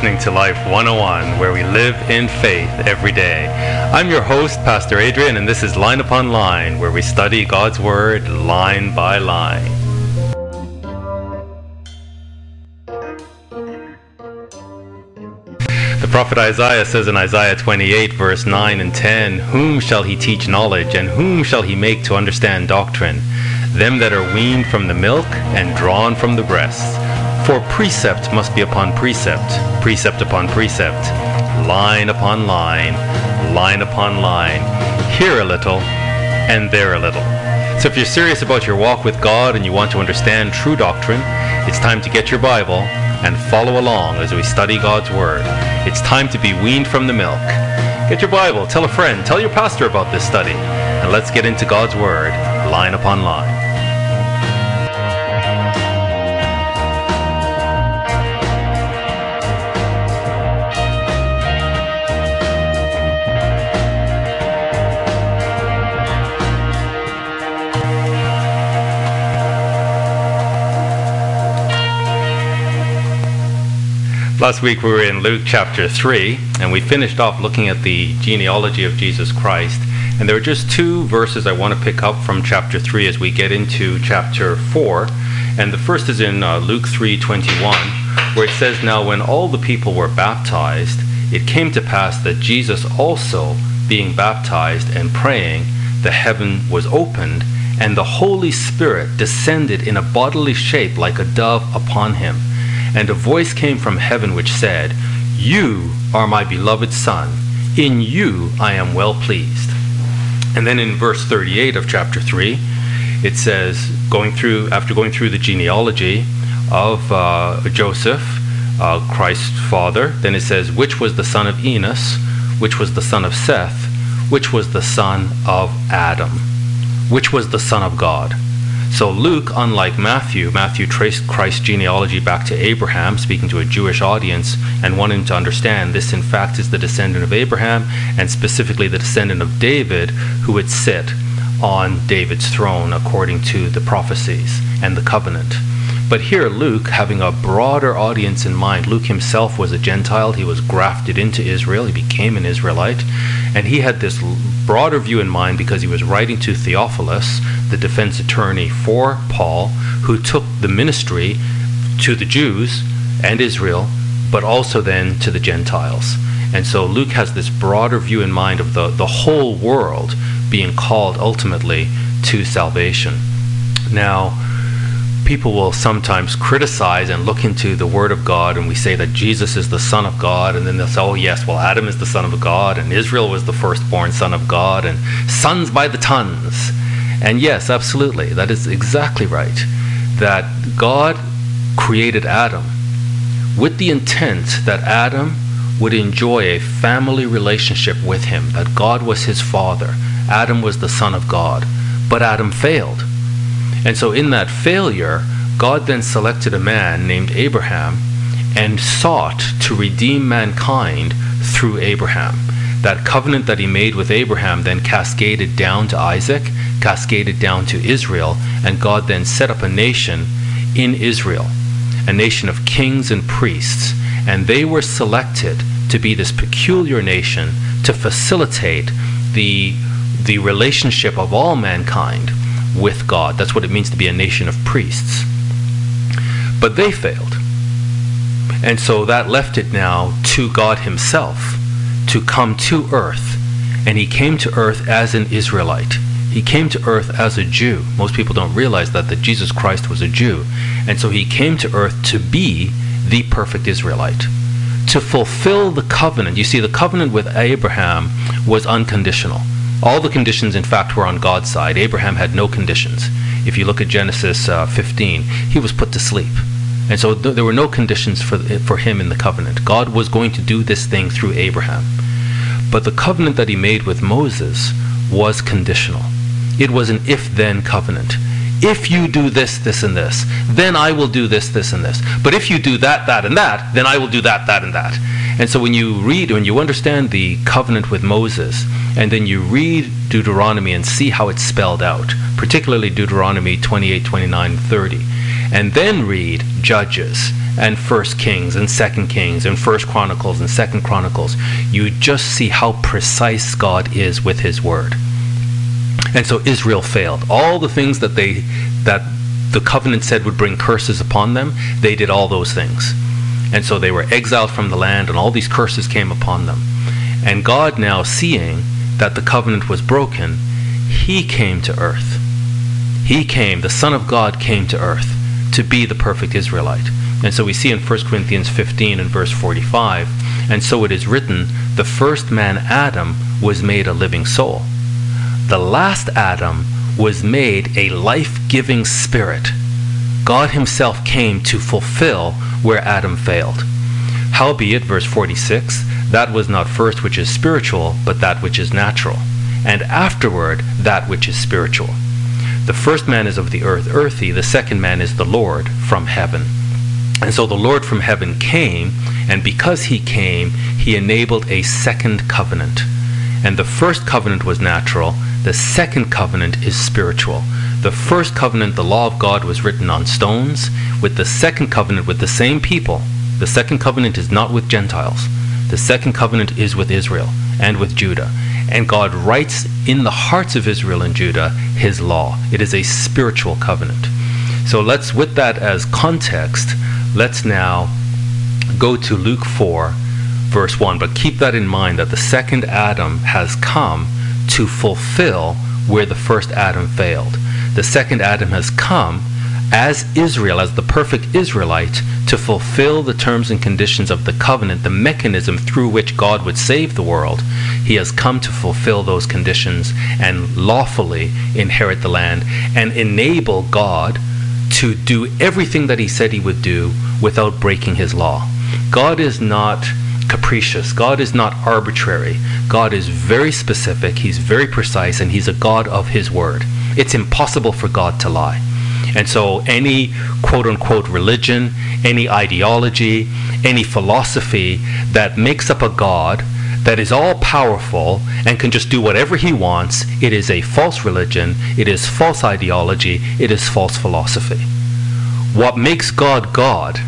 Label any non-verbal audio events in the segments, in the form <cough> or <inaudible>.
Listening to Life 101, where we live in faith every day. I'm your host, Pastor Adrian, and this is Line Upon Line, where we study God's Word line by line. The prophet Isaiah says in Isaiah 28, verse 9 and 10, Whom shall he teach knowledge, and whom shall he make to understand doctrine? Them that are weaned from the milk and drawn from the breasts for precept must be upon precept, precept upon precept, line upon line, line upon line, here a little and there a little. So if you're serious about your walk with God and you want to understand true doctrine, it's time to get your Bible and follow along as we study God's Word. It's time to be weaned from the milk. Get your Bible, tell a friend, tell your pastor about this study, and let's get into God's Word line upon line. Last week we were in Luke chapter 3, and we finished off looking at the genealogy of Jesus Christ. And there are just two verses I want to pick up from chapter 3 as we get into chapter 4. And the first is in uh, Luke 3:21, where it says, "Now when all the people were baptized, it came to pass that Jesus also, being baptized and praying, the heaven was opened, and the Holy Spirit descended in a bodily shape like a dove upon him." And a voice came from heaven which said, You are my beloved Son, in you I am well pleased. And then in verse 38 of chapter 3, it says, going through after going through the genealogy of uh, Joseph, uh, Christ's father, then it says, which was the son of Enos, which was the son of Seth, which was the son of Adam, which was the son of God. So Luke, unlike Matthew, Matthew traced Christ's genealogy back to Abraham, speaking to a Jewish audience and wanting to understand this, in fact, is the descendant of Abraham and specifically the descendant of David who would sit on David's throne according to the prophecies and the covenant. But here, Luke, having a broader audience in mind, Luke himself was a Gentile. He was grafted into Israel. He became an Israelite. And he had this broader view in mind because he was writing to Theophilus, the defense attorney for Paul, who took the ministry to the Jews and Israel, but also then to the Gentiles. And so Luke has this broader view in mind of the, the whole world being called ultimately to salvation. Now, people will sometimes criticize and look into the Word of God, and we say that Jesus is the Son of God, and then they'll say, oh, yes, well, Adam is the Son of God, and Israel was the firstborn Son of God, and sons by the tons. And yes, absolutely, that is exactly right. That God created Adam with the intent that Adam would enjoy a family relationship with him, that God was his father, Adam was the Son of God. But Adam failed. And so, in that failure, God then selected a man named Abraham and sought to redeem mankind through Abraham. That covenant that he made with Abraham then cascaded down to Isaac, cascaded down to Israel, and God then set up a nation in Israel, a nation of kings and priests. And they were selected to be this peculiar nation to facilitate the, the relationship of all mankind with God. That's what it means to be a nation of priests. But they failed. And so that left it now to God Himself to come to earth. And He came to earth as an Israelite. He came to earth as a Jew. Most people don't realize that, that Jesus Christ was a Jew. And so He came to earth to be the perfect Israelite. To fulfill the covenant. You see, the covenant with Abraham was unconditional. All the conditions, in fact, were on God's side. Abraham had no conditions. If you look at Genesis uh, 15, he was put to sleep. And so th- there were no conditions for, for him in the covenant. God was going to do this thing through Abraham. But the covenant that he made with Moses was conditional. It was an if then covenant. If you do this, this, and this, then I will do this, this, and this. But if you do that, that, and that, then I will do that, that, and that. And so when you read, when you understand the covenant with Moses, and then you read Deuteronomy and see how it's spelled out, particularly Deuteronomy 28, 29, 30, and then read Judges and First Kings and Second Kings and First Chronicles and Second Chronicles, you just see how precise God is with His word. And so Israel failed. All the things that they that the covenant said would bring curses upon them, they did all those things. And so they were exiled from the land, and all these curses came upon them. And God, now seeing that the covenant was broken, He came to earth. He came, the Son of God came to earth to be the perfect Israelite. And so we see in 1 Corinthians 15 and verse 45, and so it is written, the first man, Adam, was made a living soul. The last Adam was made a life giving spirit. God Himself came to fulfill where Adam failed. Howbeit, verse 46, that was not first which is spiritual, but that which is natural, and afterward that which is spiritual. The first man is of the earth, earthy, the second man is the Lord from heaven. And so the Lord from heaven came, and because he came, he enabled a second covenant. And the first covenant was natural, the second covenant is spiritual. The first covenant, the law of God, was written on stones. With the second covenant, with the same people, the second covenant is not with Gentiles. The second covenant is with Israel and with Judah. And God writes in the hearts of Israel and Judah his law. It is a spiritual covenant. So let's, with that as context, let's now go to Luke 4, verse 1. But keep that in mind that the second Adam has come to fulfill where the first Adam failed. The second Adam has come as Israel, as the perfect Israelite, to fulfill the terms and conditions of the covenant, the mechanism through which God would save the world. He has come to fulfill those conditions and lawfully inherit the land and enable God to do everything that He said He would do without breaking His law. God is not capricious. God is not arbitrary. God is very specific, He's very precise, and He's a God of His word. It's impossible for God to lie. And so, any quote unquote religion, any ideology, any philosophy that makes up a God that is all powerful and can just do whatever he wants, it is a false religion, it is false ideology, it is false philosophy. What makes God God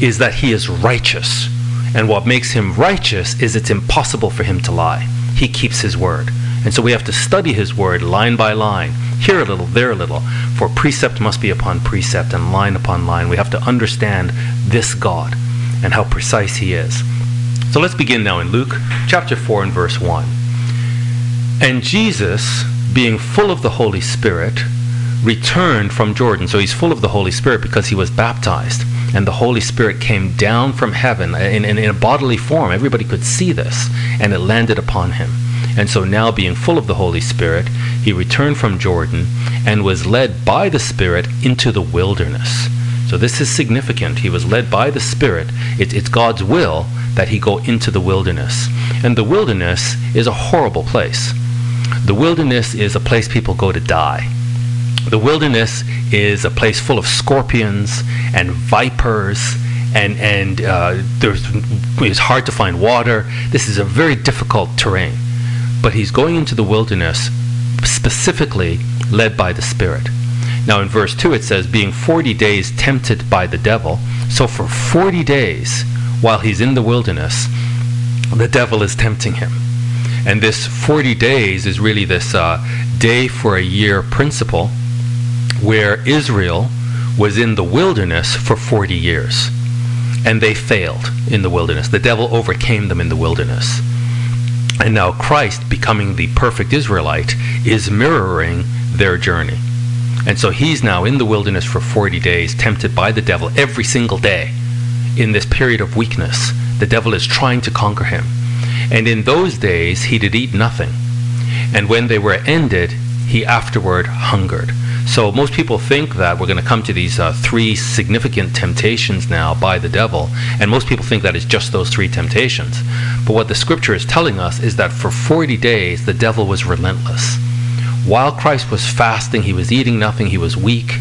is that he is righteous and what makes him righteous is it's impossible for him to lie. He keeps his word. And so we have to study his word line by line, here a little, there a little, for precept must be upon precept and line upon line. We have to understand this God and how precise he is. So let's begin now in Luke chapter 4 and verse 1. And Jesus, being full of the Holy Spirit, returned from Jordan. So he's full of the Holy Spirit because he was baptized and the Holy Spirit came down from heaven uh, in, in, in, a bodily form. Everybody could see this, and it landed upon him. And so now, being full of the Holy Spirit, he returned from Jordan and was led by the Spirit into the wilderness. So this is significant. He was led by the Spirit. It, it's God's will that he go into the wilderness. And the wilderness is a horrible place. The wilderness is a place people go to die. The wilderness is a place full of scorpions and vipers, and and uh, there's it's hard to find water. This is a very difficult terrain, but he's going into the wilderness specifically led by the Spirit. Now in verse two it says, "Being forty days tempted by the devil." So for forty days, while he's in the wilderness, the devil is tempting him. And this 40 days is really this uh, day for a year principle where Israel was in the wilderness for 40 years. And they failed in the wilderness. The devil overcame them in the wilderness. And now Christ, becoming the perfect Israelite, is mirroring their journey. And so he's now in the wilderness for 40 days, tempted by the devil every single day. In this period of weakness, the devil is trying to conquer him. And in those days, he did eat nothing. And when they were ended, he afterward hungered. So most people think that we're going to come to these uh, three significant temptations now by the devil, and most people think that it's just those three temptations. But what the scripture is telling us is that for 40 days the devil was relentless. While Christ was fasting, he was eating nothing, he was weak,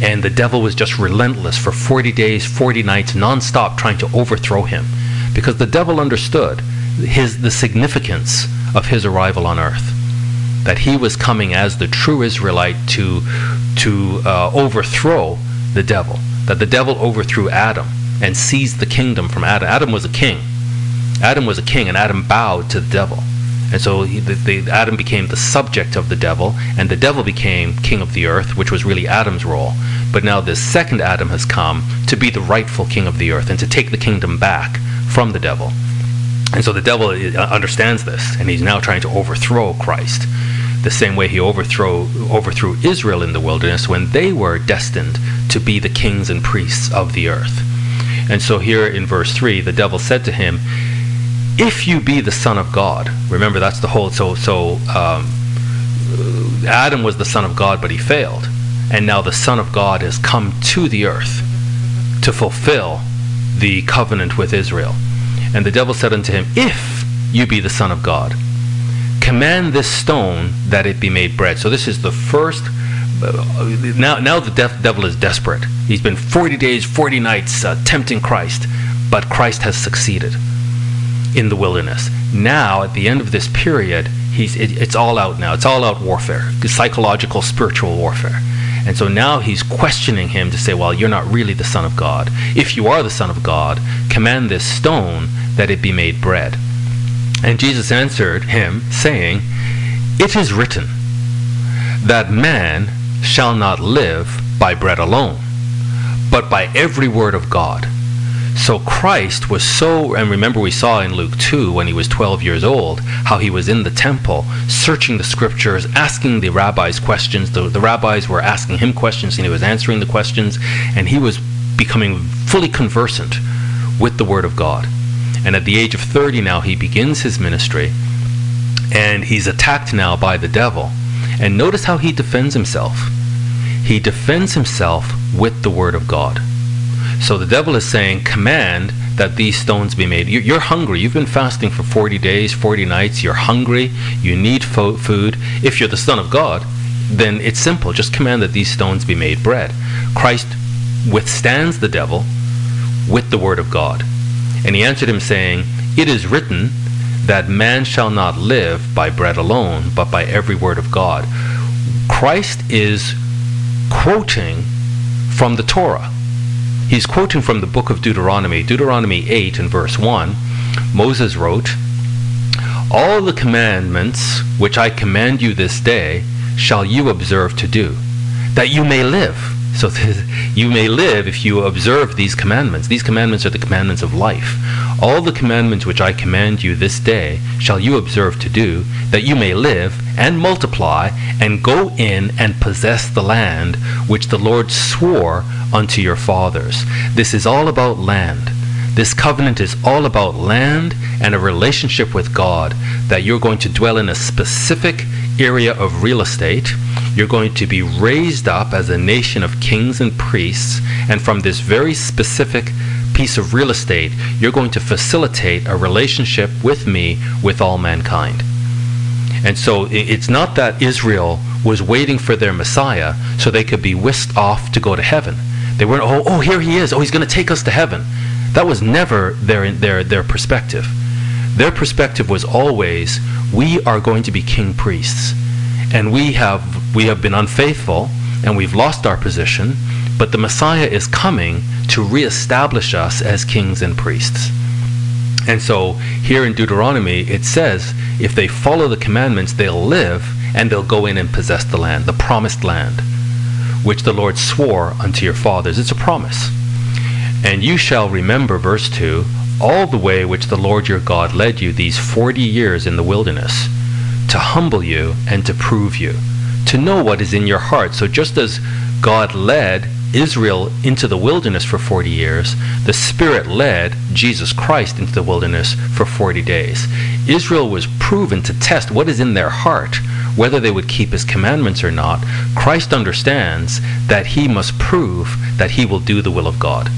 and the devil was just relentless for 40 days, 40 nights, nonstop trying to overthrow him. Because the devil understood his, the significance of his arrival on earth that he was coming as the true Israelite to, to uh, overthrow the devil, that the devil overthrew Adam. and seized the kingdom from Adam. Adam was a king. Adam was a king, and Adam bowed to the devil. And so he, the, the, Adam became the subject of the devil, and the devil became king of the earth, which was really Adam's role. But now this second Adam has come to be the rightful king of the earth and to take the kingdom back from the devil. And so the devil uh, understands this, and he's now trying to overthrow Christ the same way he overthrow, overthrew Israel in the wilderness when they were destined to be the kings and priests of the earth. And so here in verse 3, the devil said to him, If you be the Son of God, remember that's the whole, so, so um, Adam was the Son of God, but he failed. And now the Son of God has come to the earth to fulfill the covenant with Israel. And the devil said unto him, If you be the Son of God, command this stone that it be made bread. So this is the first. Uh, now, now the devil is desperate. He's been 40 days, 40 nights uh, tempting Christ, but Christ has succeeded in the wilderness. Now, at the end of this period, he's it, it's all out now. It's all out warfare, psychological, spiritual warfare. And so now he's questioning him to say, Well, you're not really the Son of God. If you are the Son of God, command this stone that it be made bread. And Jesus answered him, saying, It is written, that man shall not live by bread alone, but by every word of God. So Christ was so, and remember we saw in Luke 2 when he was 12 years old, how he was in the temple searching the scriptures, asking the rabbis questions. The, the rabbis were asking him questions and he was answering the questions, and he was becoming fully conversant with the Word of God. And at the age of 30 now, he begins his ministry, and he's attacked now by the devil. And notice how he defends himself. He defends himself with the Word of God. So the devil is saying, Command that these stones be made. You're hungry. You've been fasting for 40 days, 40 nights. You're hungry. You need fo- food. If you're the Son of God, then it's simple. Just command that these stones be made bread. Christ withstands the devil with the Word of God. And he answered him, saying, It is written that man shall not live by bread alone, but by every word of God. Christ is quoting from the Torah. He's quoting from the book of Deuteronomy, Deuteronomy 8 and verse 1. Moses wrote, All the commandments which I command you this day shall you observe to do, that you may live. So <laughs> you may live if you observe these commandments. These commandments are the commandments of life. All the commandments which I command you this day shall you observe to do, that you may live and multiply and go in and possess the land which the Lord swore unto your fathers. This is all about land. This covenant is all about land and a relationship with God that you're going to dwell in a specific area of real estate. You're going to be raised up as a nation of kings and priests, and from this very specific piece of real estate, you're going to facilitate a relationship with me with all mankind. And so it's not that Israel was waiting for their Messiah so they could be whisked off to go to heaven. They weren't, oh, oh, here he is. Oh, he's going to take us to heaven. That was never their, their, their perspective. Their perspective was always, we are going to be king priests. And we have, we have been unfaithful and we've lost our position, but the Messiah is coming to reestablish us as kings and priests. And so here in Deuteronomy, it says if they follow the commandments, they'll live and they'll go in and possess the land, the promised land, which the Lord swore unto your fathers. It's a promise. And you shall remember, verse 2, all the way which the Lord your God led you these forty years in the wilderness, to humble you and to prove you, to know what is in your heart. So just as God led Israel into the wilderness for 40 years, the Spirit led Jesus Christ into the wilderness for 40 days. Israel was proven to test what is in their heart, whether they would keep his commandments or not. Christ understands that he must prove that he will do the will of God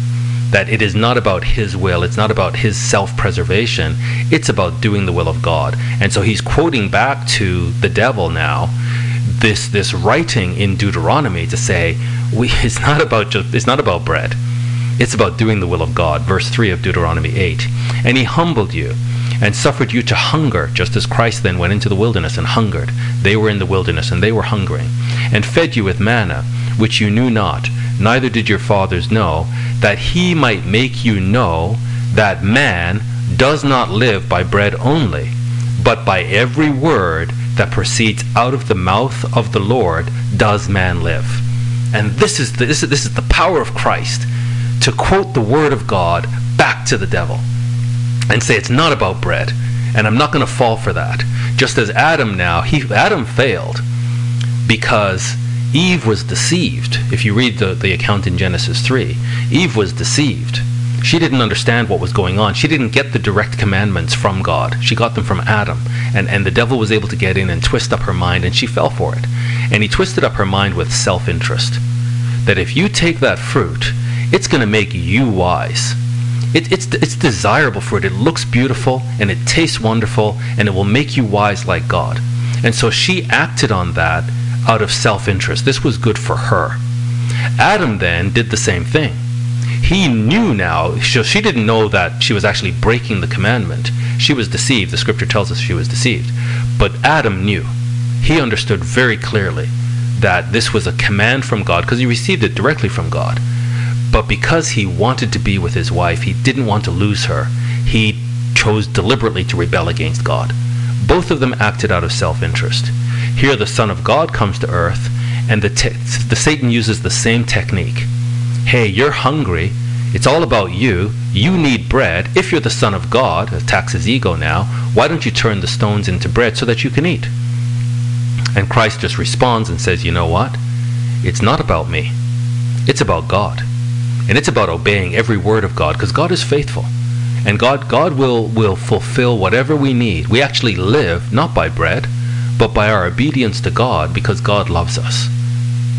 that it is not about his will, it's not about his self preservation, it's about doing the will of God. And so he's quoting back to the devil now this this writing in Deuteronomy to say we <laughs> it's not about just it's not about bread. It's about doing the will of God. Verse 3 of Deuteronomy 8. And he humbled you and suffered you to hunger, just as Christ then went into the wilderness and hungered. They were in the wilderness and they were hungering, and fed you with manna, which you knew not, neither did your fathers know, that he might make you know that man does not live by bread only, but by every word that proceeds out of the mouth of the Lord does man live. And this is the, this is, this is the power of Christ to quote the word of God back to the devil and say it's not about bread and I'm not going to fall for that. Just as Adam now, he Adam failed because Eve was deceived. If you read the, the account in Genesis 3, Eve was deceived. She didn't understand what was going on. She didn't get the direct commandments from God. She got them from Adam. And, and the devil was able to get in and twist up her mind, and she fell for it. And he twisted up her mind with self interest. That if you take that fruit, it's going to make you wise. It, it's, it's desirable fruit. It looks beautiful, and it tastes wonderful, and it will make you wise like God. And so she acted on that out of self interest. This was good for her. Adam then did the same thing. He knew now, she didn't know that she was actually breaking the commandment. She was deceived. The scripture tells us she was deceived. But Adam knew. He understood very clearly that this was a command from God because he received it directly from God. But because he wanted to be with his wife, he didn't want to lose her. He chose deliberately to rebel against God. Both of them acted out of self interest. Here, the Son of God comes to earth, and the, te- the Satan uses the same technique. Hey, you're hungry. It's all about you. You need bread. If you're the Son of God, attacks his ego now, why don't you turn the stones into bread so that you can eat? And Christ just responds and says, You know what? It's not about me, it's about God. And it's about obeying every word of God because God is faithful. And God, God will, will fulfill whatever we need. We actually live not by bread, but by our obedience to God because God loves us.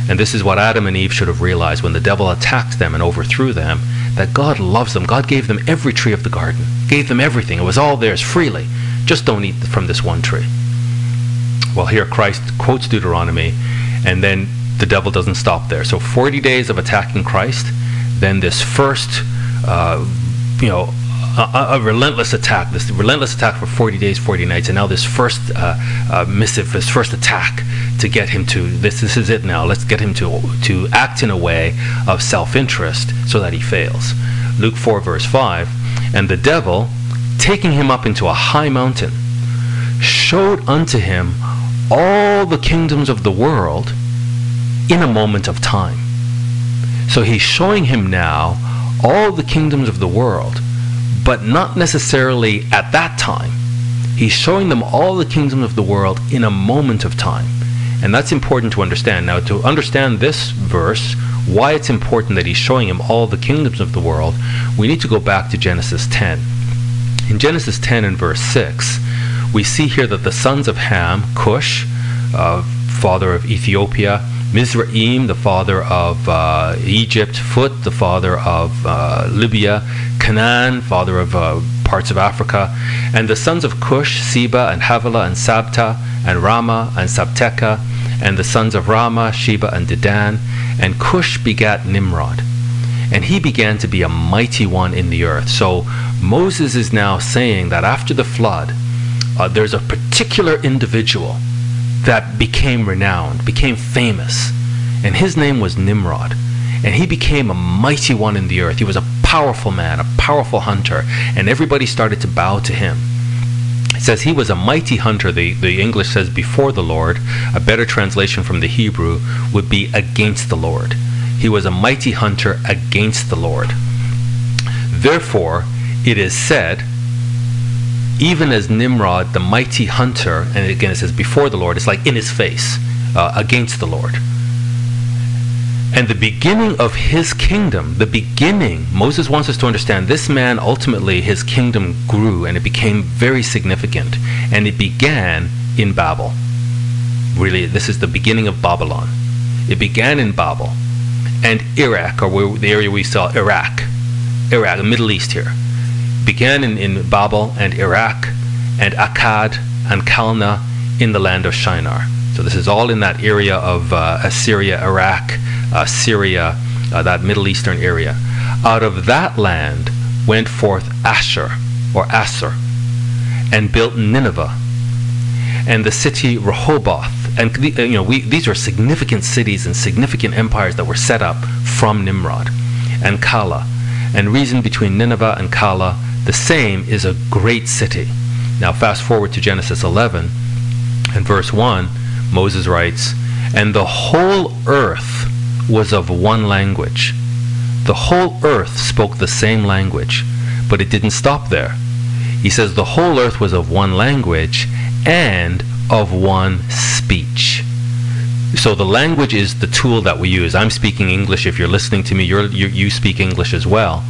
And this is what Adam and Eve should have realized when the devil attacked them and overthrew them that God loves them. God gave them every tree of the garden, gave them everything. It was all theirs freely. Just don't eat from this one tree. Well, here Christ quotes Deuteronomy, and then the devil doesn't stop there. So 40 days of attacking Christ, then this first, uh, you know, a, a, relentless attack, this relentless attack for 40 days, 40 nights, and now this first uh, uh, missive, this first attack to get him to this. This is it now. Let's get him to to act in a way of self-interest so that he fails. Luke 4 verse 5, and the devil, taking him up into a high mountain, showed unto him all the kingdoms of the world in a moment of time. So he's showing him now all the kingdoms of the world but not necessarily at that time. He's showing them all the kingdoms of the world in a moment of time. And that's important to understand. Now, to understand this verse, why it's important that he's showing him all the kingdoms of the world, we need to go back to Genesis 10. In Genesis 10 and verse 6, we see here that the sons of Ham, Cush, uh, father of Ethiopia, Mizraim, the father of uh, Egypt, Phut, the father of uh, Libya, Canaan, father of uh, parts of Africa, and the sons of Cush, Seba, and Havilah, and Sabta, and Rama, and Sabteca, and the sons of Rama, Sheba, and Dedan. And Cush begat Nimrod. And he began to be a mighty one in the earth. So Moses is now saying that after the flood, uh, there's a particular individual that became renowned, became famous. And his name was Nimrod. And he became a mighty one in the earth. He was a powerful man, a powerful hunter, and everybody started to bow to him. It says he was a mighty hunter. The, the English says before the Lord. A better translation from the Hebrew would be against the Lord. He was a mighty hunter against the Lord. Therefore, it is said, even as Nimrod, the mighty hunter, and again it says before the Lord, it's like in his face, uh, against the Lord. And the beginning of his kingdom, the beginning, Moses wants us to understand this man ultimately, his kingdom grew and it became very significant. And it began in Babel. Really, this is the beginning of Babylon. It began in Babel. And Iraq, or the area we saw, Iraq, Iraq, the Middle East here began in, in Babel and Iraq and Akkad and Calneh in the land of Shinar. So this is all in that area of uh, Assyria, Iraq, uh, Syria, uh, that Middle Eastern area. Out of that land went forth Asher or Asser and built Nineveh and the city Rehoboth. And you know, we, these are significant cities and significant empires that were set up from Nimrod and Calah and Resen between Nineveh and Calah. The same is a great city. Now, fast forward to Genesis 11 and verse 1, Moses writes, And the whole earth was of one language. The whole earth spoke the same language, but it didn't stop there. He says the whole earth was of one language and of one speech. So the language is the tool that we use. I'm speaking English. If you're listening to me, you're, you you speak English as well.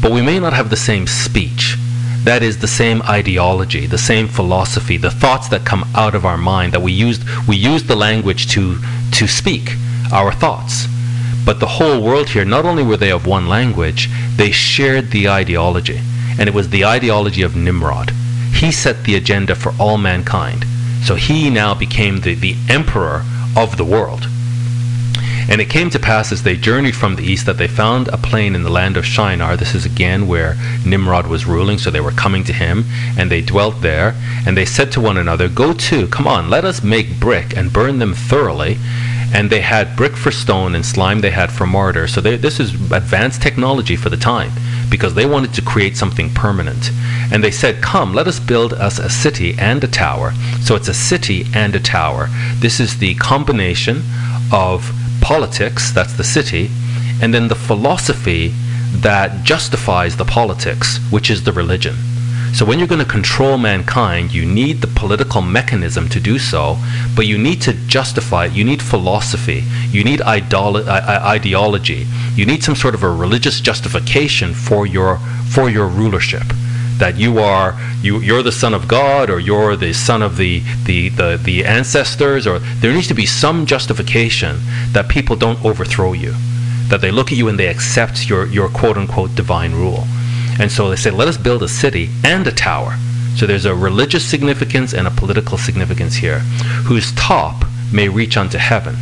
But we may not have the same speech. That is the same ideology, the same philosophy, the thoughts that come out of our mind that we used. We use the language to to speak our thoughts. But the whole world here, not only were they of one language, they shared the ideology. And it was the ideology of Nimrod. He set the agenda for all mankind. So he now became the, the emperor of the world. And it came to pass as they journeyed from the east that they found a plain in the land of Shinar. This is again where Nimrod was ruling, so they were coming to him, and they dwelt there. And they said to one another, Go to, come on, let us make brick and burn them thoroughly. And they had brick for stone and slime they had for mortar. So they, this is advanced technology for the time because they wanted to create something permanent. And they said, Come, let us build us a city and a tower. So it's a city and a tower. This is the combination of politics, that's the city, and then the philosophy that justifies the politics, which is the religion. So when you're going to control mankind, you need the political mechanism to do so, but you need to justify it. You need philosophy. You need ideology. You need some sort of a religious justification for your for your rulership. That you are you you're the son of God or you're the son of the, the, the, the ancestors or there needs to be some justification that people don't overthrow you. That they look at you and they accept your, your quote unquote divine rule. And so they say, let us build a city and a tower. So there's a religious significance and a political significance here, whose top may reach unto heaven.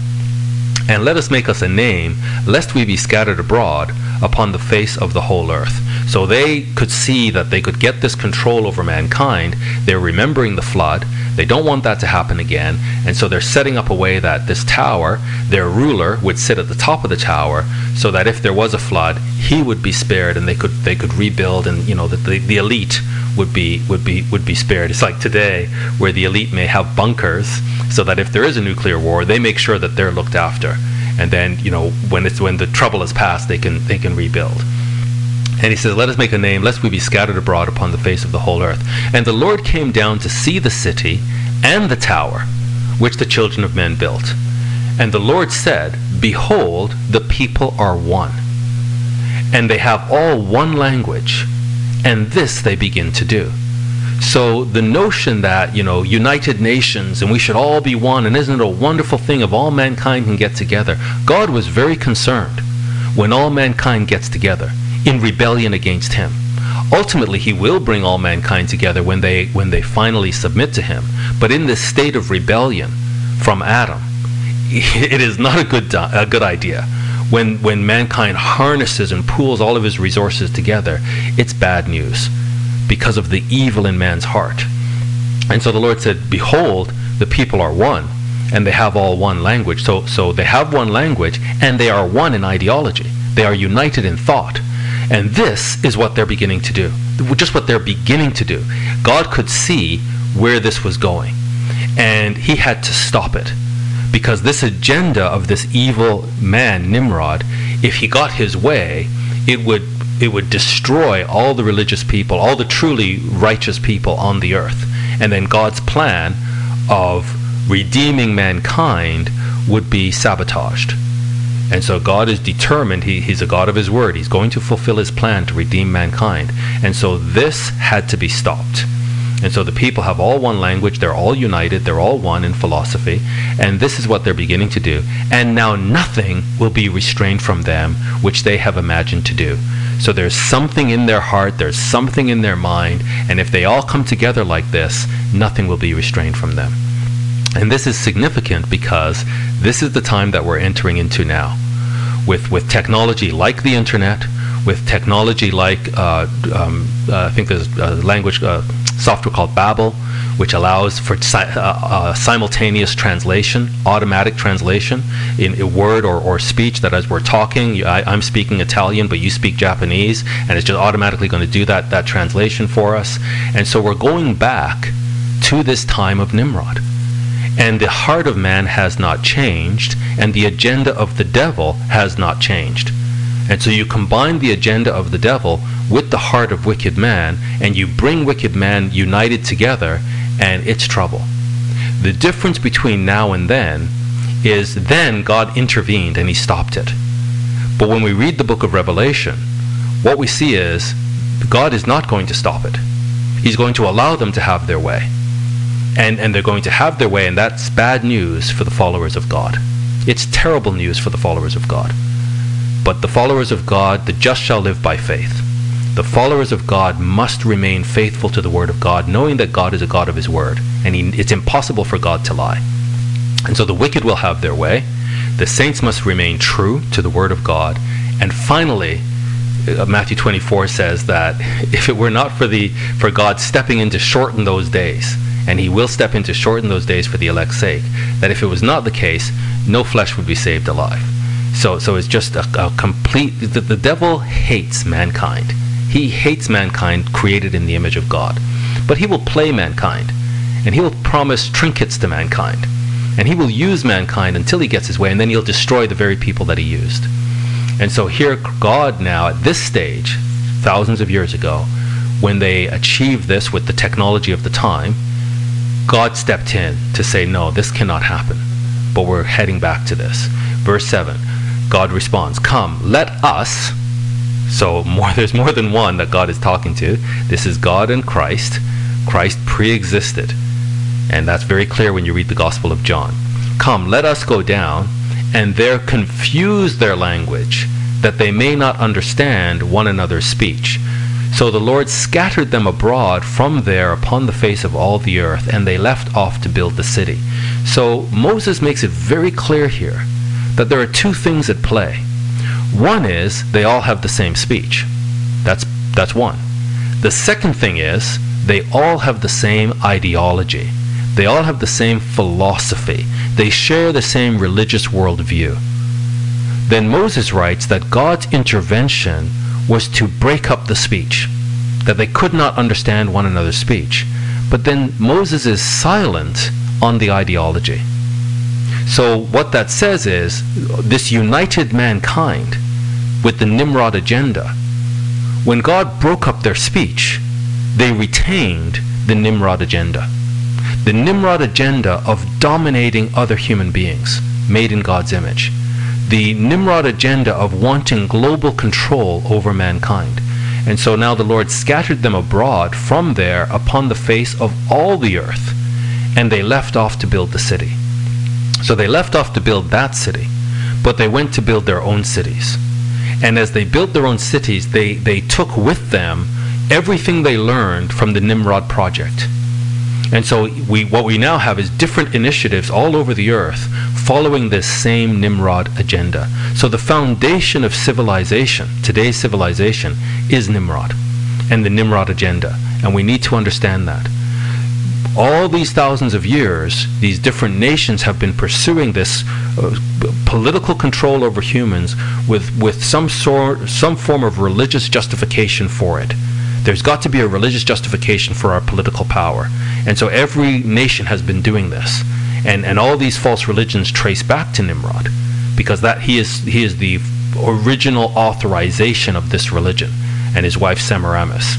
And let us make us a name, lest we be scattered abroad upon the face of the whole earth. So they could see that they could get this control over mankind. They're remembering the flood. They don't want that to happen again. And so they're setting up a way that this tower, their ruler, would sit at the top of the tower so that if there was a flood, he would be spared and they could they could rebuild and you know that the, the elite would be would be would be spared. It's like today where the elite may have bunkers so that if there is a nuclear war, they make sure that they're looked after. And then, you know, when it's when the trouble is past, they can they can rebuild. And he says, Let us make a name, lest we be scattered abroad upon the face of the whole earth. And the Lord came down to see the city and the tower which the children of men built. And the Lord said, Behold, the people are one. And they have all one language. And this they begin to do. So the notion that, you know, United Nations and we should all be one, and isn't it a wonderful thing if all mankind can get together? God was very concerned when all mankind gets together in rebellion against him. Ultimately, he will bring all mankind together when they when they finally submit to him. But in this state of rebellion from Adam, <laughs> it is not a good a good idea. When when mankind harnesses and pools all of his resources together, it's bad news because of the evil in man's heart. And so the Lord said, Behold, the people are one, and they have all one language. So, so they have one language, and they are one in ideology. They are united in thought. And this is what they're beginning to do. Just what they're beginning to do. God could see where this was going, and He had to stop it. Because this agenda of this evil man, Nimrod, if he got his way, it would it would destroy all the religious people, all the truly righteous people on the earth. And then God's plan of redeeming mankind would be sabotaged. And so God is determined, he, He's a God of His word. He's going to fulfill His plan to redeem mankind. And so this had to be stopped. And so the people have all one language, they're all united, they're all one in philosophy, and this is what they're beginning to do. And now nothing will be restrained from them which they have imagined to do. So there's something in their heart, there's something in their mind, and if they all come together like this, nothing will be restrained from them. And this is significant because this is the time that we're entering into now. With, with technology like the internet, with technology like, uh, um, uh, I think there's a language uh, software called Babel, which allows for si- uh, uh, simultaneous translation, automatic translation in a word or, or speech that as we're talking, I, I'm speaking Italian, but you speak Japanese, and it's just automatically going to do that, that translation for us. And so we're going back to this time of Nimrod. And the heart of man has not changed, and the agenda of the devil has not changed. And so you combine the agenda of the devil with the heart of wicked man, and you bring wicked man united together, and it's trouble. The difference between now and then is then God intervened and he stopped it. But when we read the book of Revelation, what we see is God is not going to stop it. He's going to allow them to have their way. And, and they're going to have their way, and that's bad news for the followers of God. It's terrible news for the followers of God. But the followers of God, the just shall live by faith. The followers of God must remain faithful to the Word of God, knowing that God is a God of His Word, and he, it's impossible for God to lie. And so the wicked will have their way. The saints must remain true to the Word of God. And finally, uh, Matthew 24 says that <laughs> if it were not for the for God stepping in to shorten those days, and He will step in to shorten those days for the elect's sake, that if it was not the case, no flesh would be saved alive. So, so it's just a, a complete. The, the devil hates mankind. He hates mankind created in the image of God. But he will play mankind, and he will promise trinkets to mankind, and he will use mankind until he gets his way, and then he'll destroy the very people that he used. And so here, God now, at this stage, thousands of years ago, when they achieved this with the technology of the time, God stepped in to say, no, this cannot happen. But we're heading back to this. Verse 7 God responds, Come, let us. So more, <laughs> there's more than one that God is talking to. This is God and Christ. Christ pre existed. And that's very clear when you read the Gospel of John. Come, let us go down and there confuse their language, that they may not understand one another's speech. So the Lord scattered them abroad from there upon the face of all the earth, and they left off to build the city. So Moses makes it very clear here that there are two things at play. One is they all have the same speech. That's, that's one. The second thing is they all have the same ideology. They all have the same philosophy. They share the same religious worldview. Then Moses writes that God's intervention was to break up the speech, that they could not understand one another's speech. But then Moses is silent on the ideology. So what that says is this united mankind with the Nimrod agenda. When God broke up their speech, they retained the Nimrod agenda. The Nimrod agenda of dominating other human beings made in God's image. The Nimrod agenda of wanting global control over mankind. And so now the Lord scattered them abroad from there upon the face of all the earth, and they left off to build the city. So they left off to build that city, but they went to build their own cities. And as they built their own cities, they, they took with them everything they learned from the Nimrod project. And so we, what we now have is different initiatives all over the earth following this same Nimrod agenda. So the foundation of civilization, today's civilization, is Nimrod and the Nimrod agenda. And we need to understand that all these thousands of years, these different nations have been pursuing this uh, political control over humans with, with some sort, some form of religious justification for it. There's got to be a religious justification for our political power. And so every nation has been doing this. And, and all these false religions trace back to Nimrod because that he is, he is the original authorization of this religion and his wife Semiramis.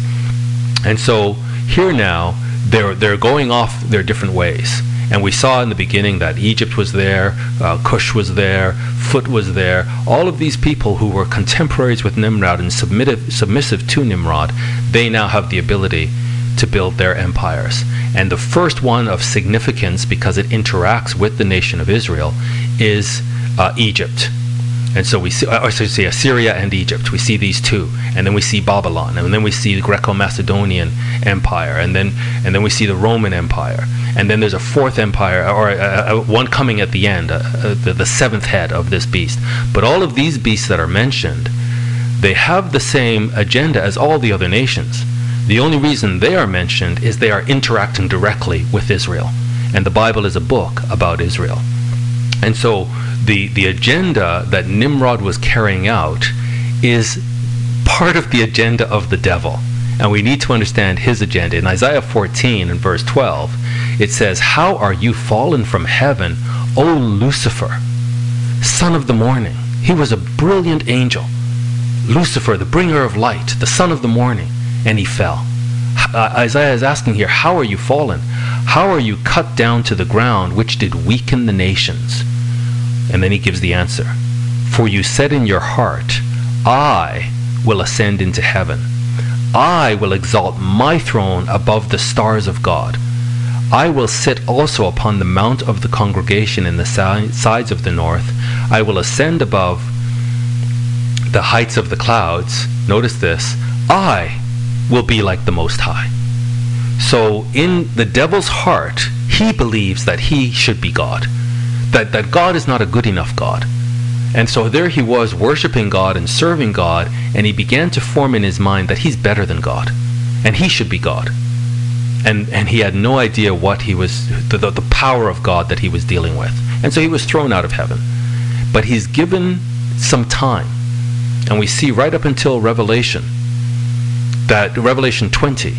And so here now, they're they're going off their different ways. And we saw in the beginning that Egypt was there, uh, Cush was there, Phut was there. All of these people who were contemporaries with Nimrod and submissive, submissive to Nimrod, they now have the ability to build their empires. And the first one of significance, because it interacts with the nation of Israel, is uh, Egypt. And so we see, or so we see Assyria and Egypt. We see these two, and then we see Babylon, and then we see the Greco-Macedonian Empire, and then and then we see the Roman Empire, and then there's a fourth empire, or uh, uh, one coming at the end, uh, uh, the, the seventh head of this beast. But all of these beasts that are mentioned, they have the same agenda as all the other nations. The only reason they are mentioned is they are interacting directly with Israel. And the Bible is a book about Israel. And so the, the agenda that Nimrod was carrying out is part of the agenda of the devil. And we need to understand his agenda. In Isaiah 14 and verse 12, it says, How are you fallen from heaven, O Lucifer, son of the morning? He was a brilliant angel. Lucifer, the bringer of light, the son of the morning, and he fell. Uh, Isaiah is asking here, How are you fallen? How are you cut down to the ground, which did weaken the nations? And then he gives the answer For you said in your heart, I will ascend into heaven. I will exalt my throne above the stars of God. I will sit also upon the mount of the congregation in the sides of the north. I will ascend above the heights of the clouds. Notice this I will be like the Most High. So, in the devil's heart, he believes that he should be God, that, that God is not a good enough God. And so there he was worshiping God and serving God, and he began to form in his mind that he's better than God, and he should be God. And, and he had no idea what he was, the, the, the power of God that he was dealing with. And so he was thrown out of heaven. But he's given some time. And we see right up until Revelation, that Revelation 20,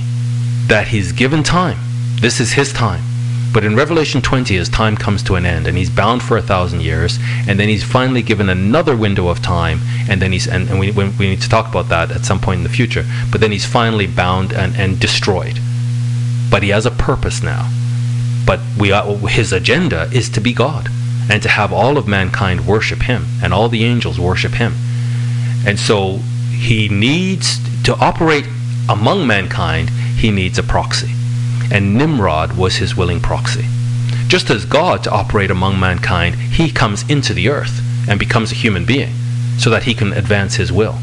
that he's given time. This is his time. But in Revelation 20, his time comes to an end, and he's bound for a thousand years, and then he's finally given another window of time, and then he's and, and we, we need to talk about that at some point in the future. But then he's finally bound and, and destroyed. But he has a purpose now. But we are, his agenda is to be God, and to have all of mankind worship him, and all the angels worship him. And so he needs to operate among mankind. He needs a proxy and Nimrod was his willing proxy. Just as God, to operate among mankind, he comes into the earth and becomes a human being so that he can advance his will.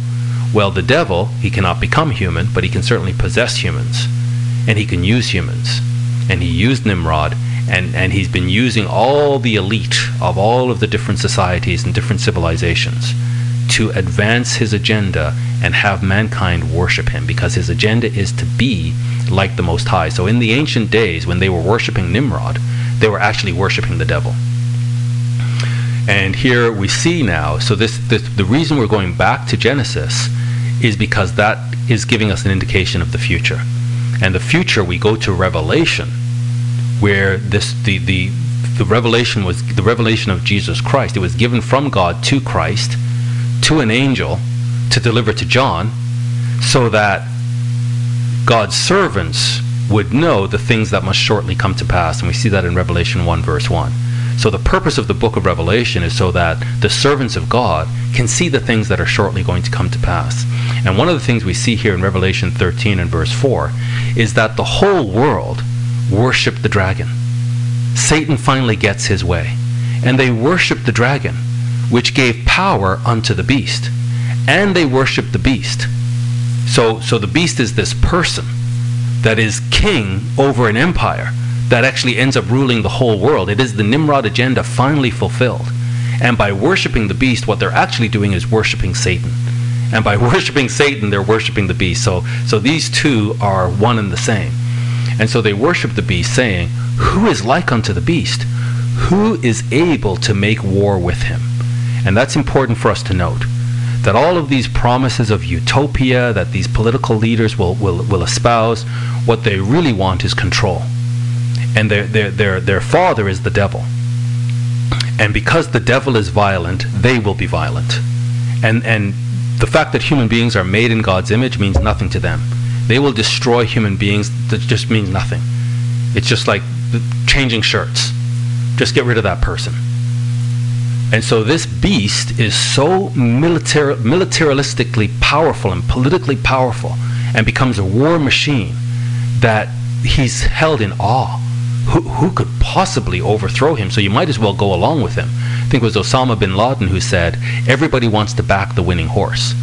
Well, the devil, he cannot become human, but he can certainly possess humans and he can use humans. And he used Nimrod and, and he's been using all the elite of all of the different societies and different civilizations to advance his agenda and have mankind worship him because his agenda is to be like the Most High. So in the ancient days, when they were worshiping Nimrod, they were actually worshiping the devil. And here we see now, so this, this the reason we're going back to Genesis is because that is giving us an indication of the future. And the future we go to Revelation, where this the, the the revelation was the revelation of Jesus Christ. It was given from God to Christ, to an angel, to deliver to John, so that God's servants would know the things that must shortly come to pass. And we see that in Revelation 1, verse 1. So the purpose of the book of Revelation is so that the servants of God can see the things that are shortly going to come to pass. And one of the things we see here in Revelation 13 and verse 4 is that the whole world worshiped the dragon. Satan finally gets his way. And they worshiped the dragon, which gave power unto the beast. And they worship the beast so, so the beast is this person that is king over an empire that actually ends up ruling the whole world. It is the Nimrod agenda finally fulfilled. And by worshiping the beast, what they're actually doing is worshiping Satan. And by <laughs> worshiping Satan, they're worshiping the beast. So, so these two are one and the same. And so they worship the beast, saying, Who is like unto the beast? Who is able to make war with him? And that's important for us to note that all of these promises of utopia that these political leaders will, will, will espouse, what they really want is control. And their, their, their, their father is the devil. And because the devil is violent, they will be violent. And, and the fact that human beings are made in God's image means nothing to them. They will destroy human beings, that just means nothing. It's just like changing shirts. Just get rid of that person. And so this beast is so militar- militaristically powerful and politically powerful and becomes a war machine that he's held in awe. Who, who could possibly overthrow him? So you might as well go along with him. I think it was Osama bin Laden who said, everybody wants to back the winning horse.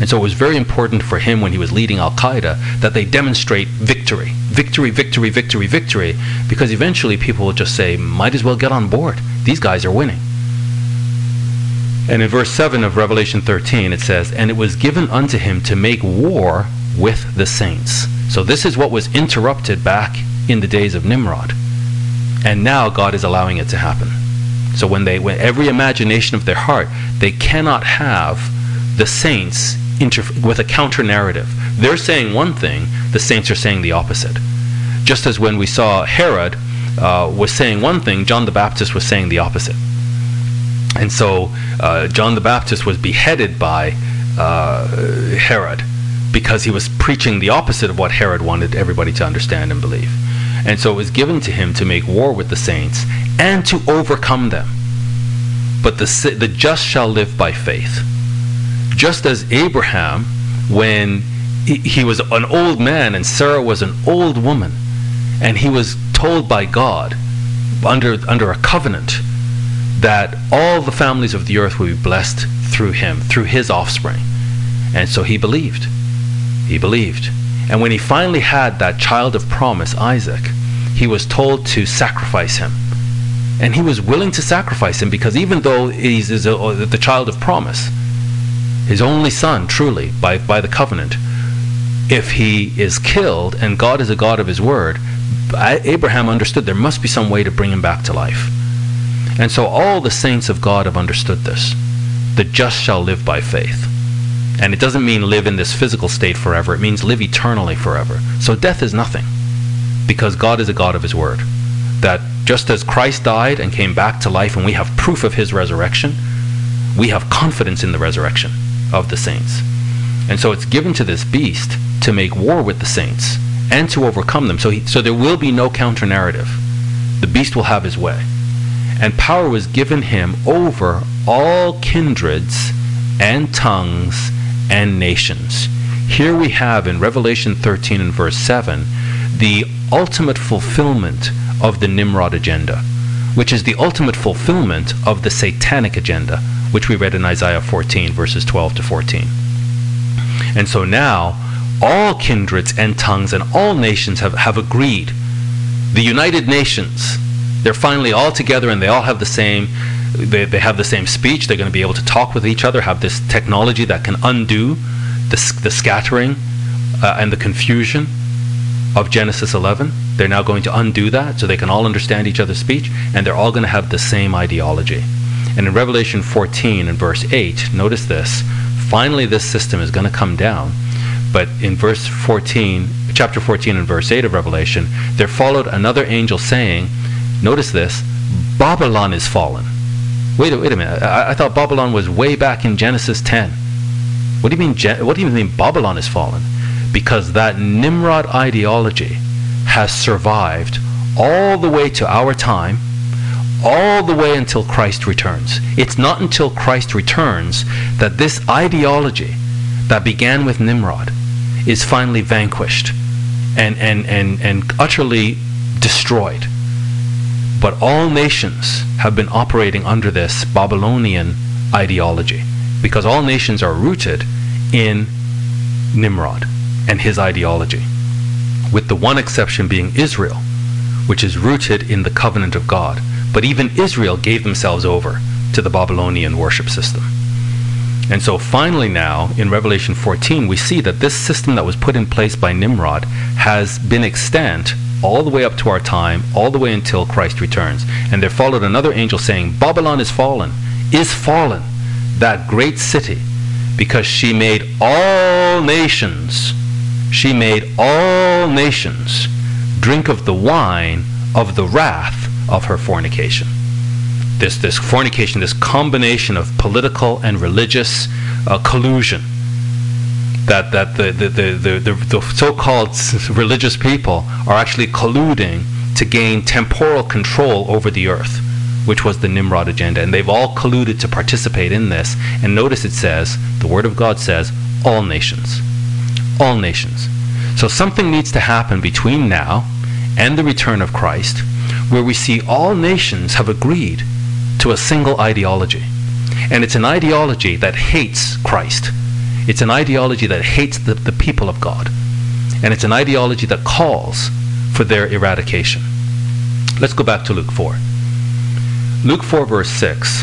And so it was very important for him when he was leading Al Qaeda that they demonstrate victory. Victory, victory, victory, victory. Because eventually people will just say, might as well get on board. These guys are winning. And in verse 7 of Revelation 13, it says, And it was given unto him to make war with the saints. So this is what was interrupted back in the days of Nimrod. And now God is allowing it to happen. So when they when every imagination of their heart, they cannot have the saints inter- with a counter narrative. They're saying one thing, the saints are saying the opposite. Just as when we saw Herod uh, was saying one thing, John the Baptist was saying the opposite. And so uh, John the Baptist was beheaded by uh, Herod because he was preaching the opposite of what Herod wanted everybody to understand and believe. And so it was given to him to make war with the saints and to overcome them. But the, the just shall live by faith. Just as Abraham, when he, he was an old man and Sarah was an old woman, and he was told by God under, under a covenant that all the families of the earth would be blessed through him, through his offspring. And so he believed. He believed. And when he finally had that child of promise, Isaac, he was told to sacrifice him. And he was willing to sacrifice him because even though he's a, uh, uh, the child of promise, his only son, truly, by, by the covenant, if he is killed and God is a God of his word, Abraham understood there must be some way to bring him back to life. And so all the saints of God have understood this. The just shall live by faith. And it doesn't mean live in this physical state forever, it means live eternally forever. So death is nothing because God is a God of his word. That just as Christ died and came back to life and we have proof of his resurrection, we have confidence in the resurrection of the saints. And so it's given to this beast to make war with the saints and to overcome them. So, he, so there will be no counter narrative. The beast will have his way. And power was given him over all kindreds and tongues and nations. Here we have in Revelation 13 and verse 7 the ultimate fulfillment of the Nimrod agenda, which is the ultimate fulfillment of the satanic agenda, which we read in Isaiah 14, verses 12 to 14. And so now all kindreds and tongues and all nations have, have agreed. The United Nations, they're finally all together and they all have the same they, they have the same speech. They're going to be able to talk with each other, have this technology that can undo the, the scattering uh, and the confusion of Genesis 11. They're now going to undo that so they can all understand each other's speech and they're all going to have the same ideology. And in Revelation 14 and verse 8, notice this finally, this system is going to come down but in verse 14, chapter 14 and verse 8 of Revelation, there followed another angel saying, notice this, Babylon is fallen. Wait, wait a minute. I, I thought Babylon was way back in Genesis 10. What do you mean? What do you mean Babylon is fallen? Because that Nimrod ideology has survived all the way to our time, all the way until Christ returns. It's not until Christ returns that this ideology that began with Nimrod is finally vanquished and, and, and, and utterly destroyed. But all nations have been operating under this Babylonian ideology because all nations are rooted in Nimrod and his ideology, with the one exception being Israel, which is rooted in the covenant of God. But even Israel gave themselves over to the Babylonian worship system. And so finally now in Revelation 14 we see that this system that was put in place by Nimrod has been extant all the way up to our time, all the way until Christ returns. And there followed another angel saying, Babylon is fallen, is fallen, that great city, because she made all nations, she made all nations drink of the wine of the wrath of her fornication this, this fornication, this combination of political and religious uh, collusion that, that the, the, the, the, the so-called religious people are actually colluding to gain temporal control over the earth, which was the Nimrod agenda. And they've all colluded to participate in this. And notice it says, the Word of God says, all nations. All nations. So something needs to happen between now and the return of Christ where we see all nations have agreed to a single ideology. And it's an ideology that hates Christ. It's an ideology that hates the, the people of God. And it's an ideology that calls for their eradication. Let's go back to Luke 4. Luke 4, verse 6.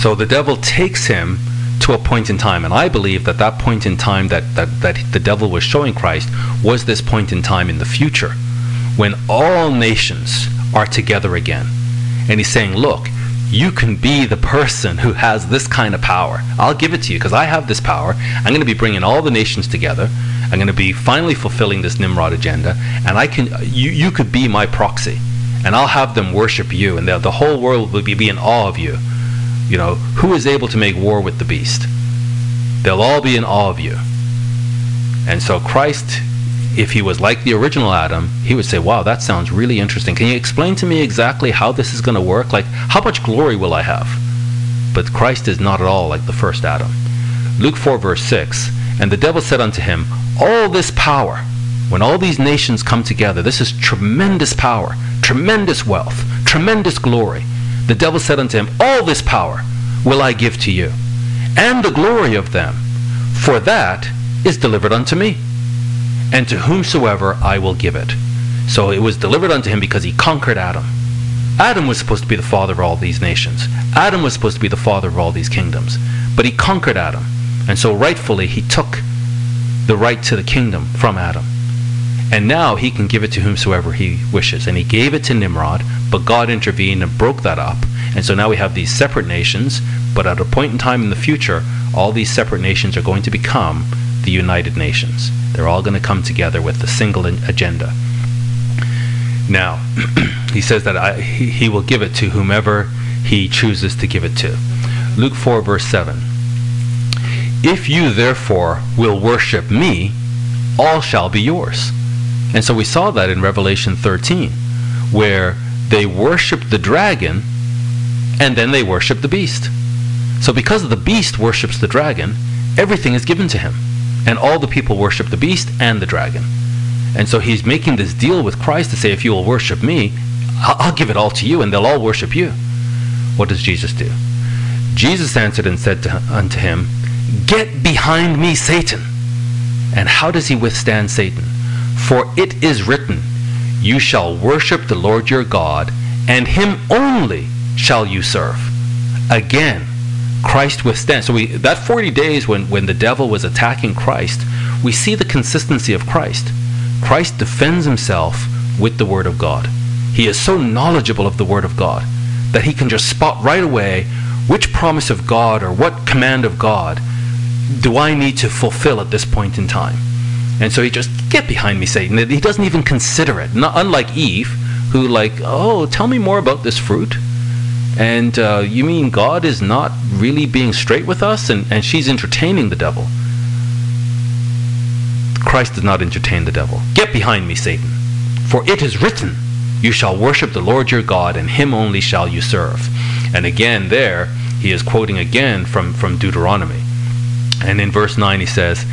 So the devil takes him to a point in time, and I believe that that point in time that, that, that the devil was showing Christ was this point in time in the future when all nations are together again. And he's saying, Look, you can be the person who has this kind of power. I'll give it to you because I have this power. I'm going to be bringing all the nations together. I'm going to be finally fulfilling this Nimrod agenda, and I can. You, you could be my proxy, and I'll have them worship you, and the, whole world will be, be in awe of you. You know, who is able to make war with the beast? They'll all be in awe of you. And so Christ, if he was like the original Adam, he would say, Wow, that sounds really interesting. Can you explain to me exactly how this is going to work? Like, how much glory will I have? But Christ is not at all like the first Adam. Luke 4, verse 6 And the devil said unto him, All this power, when all these nations come together, this is tremendous power, tremendous wealth, tremendous glory. The devil said unto him, All this power will I give to you, and the glory of them, for that is delivered unto me, and to whomsoever I will give it. So it was delivered unto him because he conquered Adam. Adam was supposed to be the father of all these nations. Adam was supposed to be the father of all these kingdoms. But he conquered Adam. And so rightfully he took the right to the kingdom from Adam. And now he can give it to whomsoever he wishes. And he gave it to Nimrod, but God intervened and broke that up. And so now we have these separate nations, but at a point in time in the future, all these separate nations are going to become the United Nations. They're all going to come together with a single agenda. Now, <clears throat> he says that I, he, he will give it to whomever he chooses to give it to. Luke 4, verse 7. If you therefore will worship me, all shall be yours. And so we saw that in Revelation 13, where they worshiped the dragon and then they worshiped the beast. So because the beast worships the dragon, everything is given to him. And all the people worship the beast and the dragon. And so he's making this deal with Christ to say, if you will worship me, I'll give it all to you and they'll all worship you. What does Jesus do? Jesus answered and said to, unto him, Get behind me, Satan. And how does he withstand Satan? For it is written, You shall worship the Lord your God, and him only shall you serve. Again, Christ withstands. So we, that 40 days when, when the devil was attacking Christ, we see the consistency of Christ. Christ defends himself with the Word of God. He is so knowledgeable of the Word of God that he can just spot right away which promise of God or what command of God do I need to fulfill at this point in time. And so he just, get behind me, Satan. He doesn't even consider it. Not unlike Eve, who like, oh, tell me more about this fruit. And uh, you mean God is not really being straight with us? And, and she's entertaining the devil. Christ does not entertain the devil. Get behind me, Satan. For it is written, You shall worship the Lord your God, and him only shall you serve. And again, there, he is quoting again from, from Deuteronomy. And in verse 9, he says,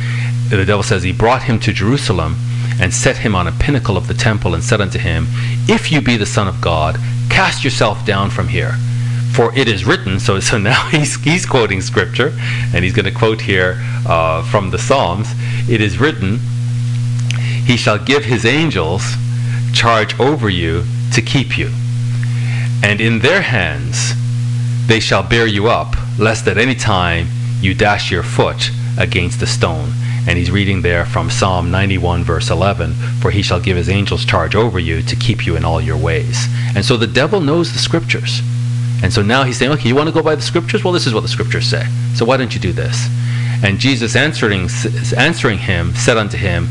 the devil says, He brought him to Jerusalem and set him on a pinnacle of the temple and said unto him, If you be the Son of God, cast yourself down from here. For it is written, so, so now <laughs> he's, he's quoting scripture, and he's going to quote here uh, from the Psalms. It is written, He shall give his angels charge over you to keep you. And in their hands they shall bear you up, lest at any time you dash your foot against a stone. And he's reading there from Psalm 91, verse 11 For he shall give his angels charge over you to keep you in all your ways. And so the devil knows the scriptures. And so now he's saying, Okay, you want to go by the scriptures? Well, this is what the scriptures say. So why don't you do this? And Jesus answering, answering him said unto him,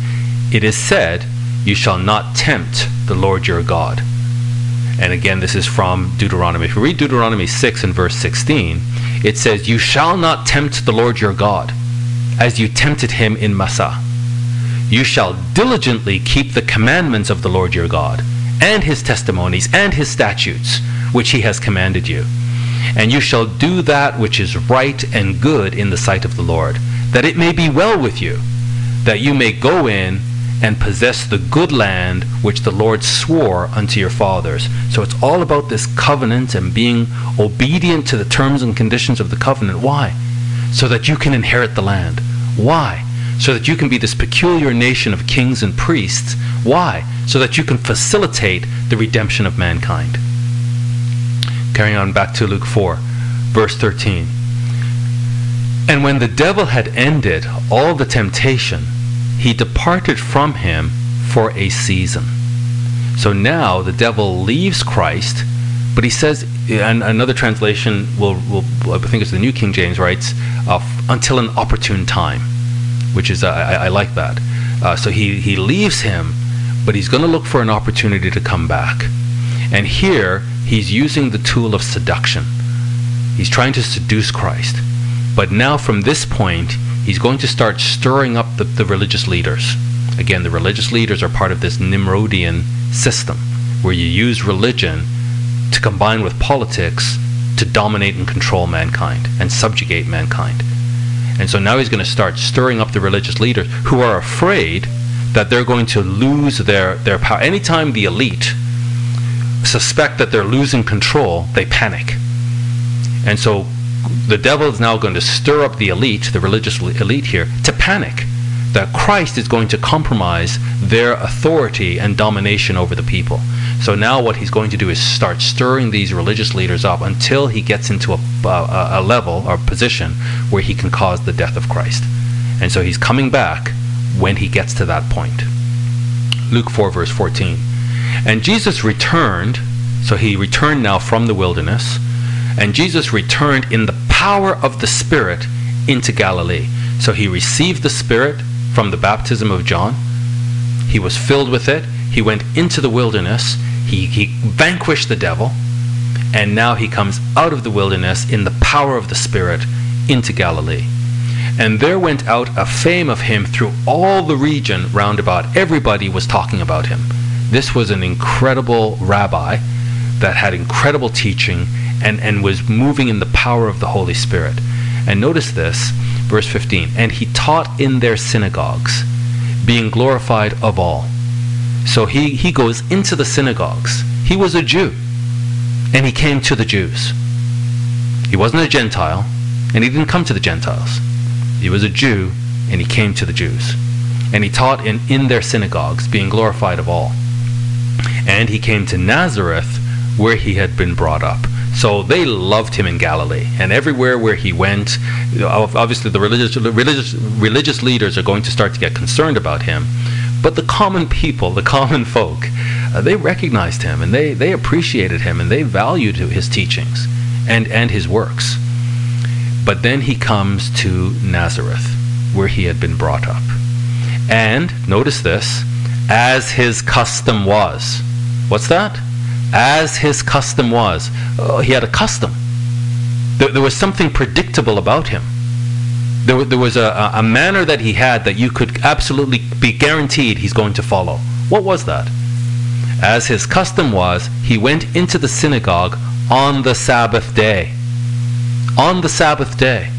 It is said, You shall not tempt the Lord your God. And again, this is from Deuteronomy. If you read Deuteronomy 6 and verse 16, it says, You shall not tempt the Lord your God as you tempted him in Massah. You shall diligently keep the commandments of the Lord your God, and his testimonies, and his statutes, which he has commanded you. And you shall do that which is right and good in the sight of the Lord, that it may be well with you, that you may go in and possess the good land which the Lord swore unto your fathers. So it's all about this covenant and being obedient to the terms and conditions of the covenant. Why? So that you can inherit the land. Why? So that you can be this peculiar nation of kings and priests. Why? So that you can facilitate the redemption of mankind. Carrying on back to Luke 4, verse 13. And when the devil had ended all the temptation, he departed from him for a season. So now the devil leaves Christ, but he says, and another translation will, will I think it's the New King James writes, uh, until an opportune time, which is, uh, I, I, like that. Uh, so he, he leaves him, but he's going to look for an opportunity to come back. And here, he's using the tool of seduction. He's trying to seduce Christ. But now, from this point, he's going to start stirring up the, the religious leaders. Again, the religious leaders are part of this Nimrodian system where you use religion to combine with politics to dominate and control mankind and subjugate mankind. And so now he's going to start stirring up the religious leaders who are afraid that they're going to lose their, their power. Anytime the elite suspect that they're losing control, they panic. And so the devil is now going to stir up the elite, the religious elite here, to panic that Christ is going to compromise their authority and domination over the people. So now what he's going to do is start stirring these religious leaders up until he gets into a, a, a level or position where he can cause the death of Christ. And so he's coming back when he gets to that point. Luke 4, verse 14. And Jesus returned, so he returned now from the wilderness, and Jesus returned in the power of the Spirit into Galilee. So he received the Spirit from the baptism of John. He was filled with it. He went into the wilderness. He, he vanquished the devil. And now he comes out of the wilderness in the power of the Spirit into Galilee. And there went out a fame of him through all the region round about. Everybody was talking about him. This was an incredible rabbi that had incredible teaching and, and was moving in the power of the Holy Spirit. And notice this Verse 15 And he taught in their synagogues, being glorified of all. So he, he goes into the synagogues. He was a Jew, and he came to the Jews. He wasn't a Gentile, and he didn't come to the Gentiles. He was a Jew, and he came to the Jews. And he taught in, in their synagogues, being glorified of all. And he came to Nazareth, where he had been brought up. So they loved him in Galilee, and everywhere where he went, obviously the religious, religious, religious leaders are going to start to get concerned about him. But the common people, the common folk, uh, they recognized him and they, they appreciated him and they valued his teachings and, and his works. But then he comes to Nazareth, where he had been brought up. And, notice this, as his custom was. What's that? as his custom was. Uh, he had a custom. There, there, was something predictable about him. There, there was a, a manner that he had that you could absolutely be guaranteed he's going to follow. What was that? As his custom was, he went into the synagogue on the Sabbath day. On the Sabbath day.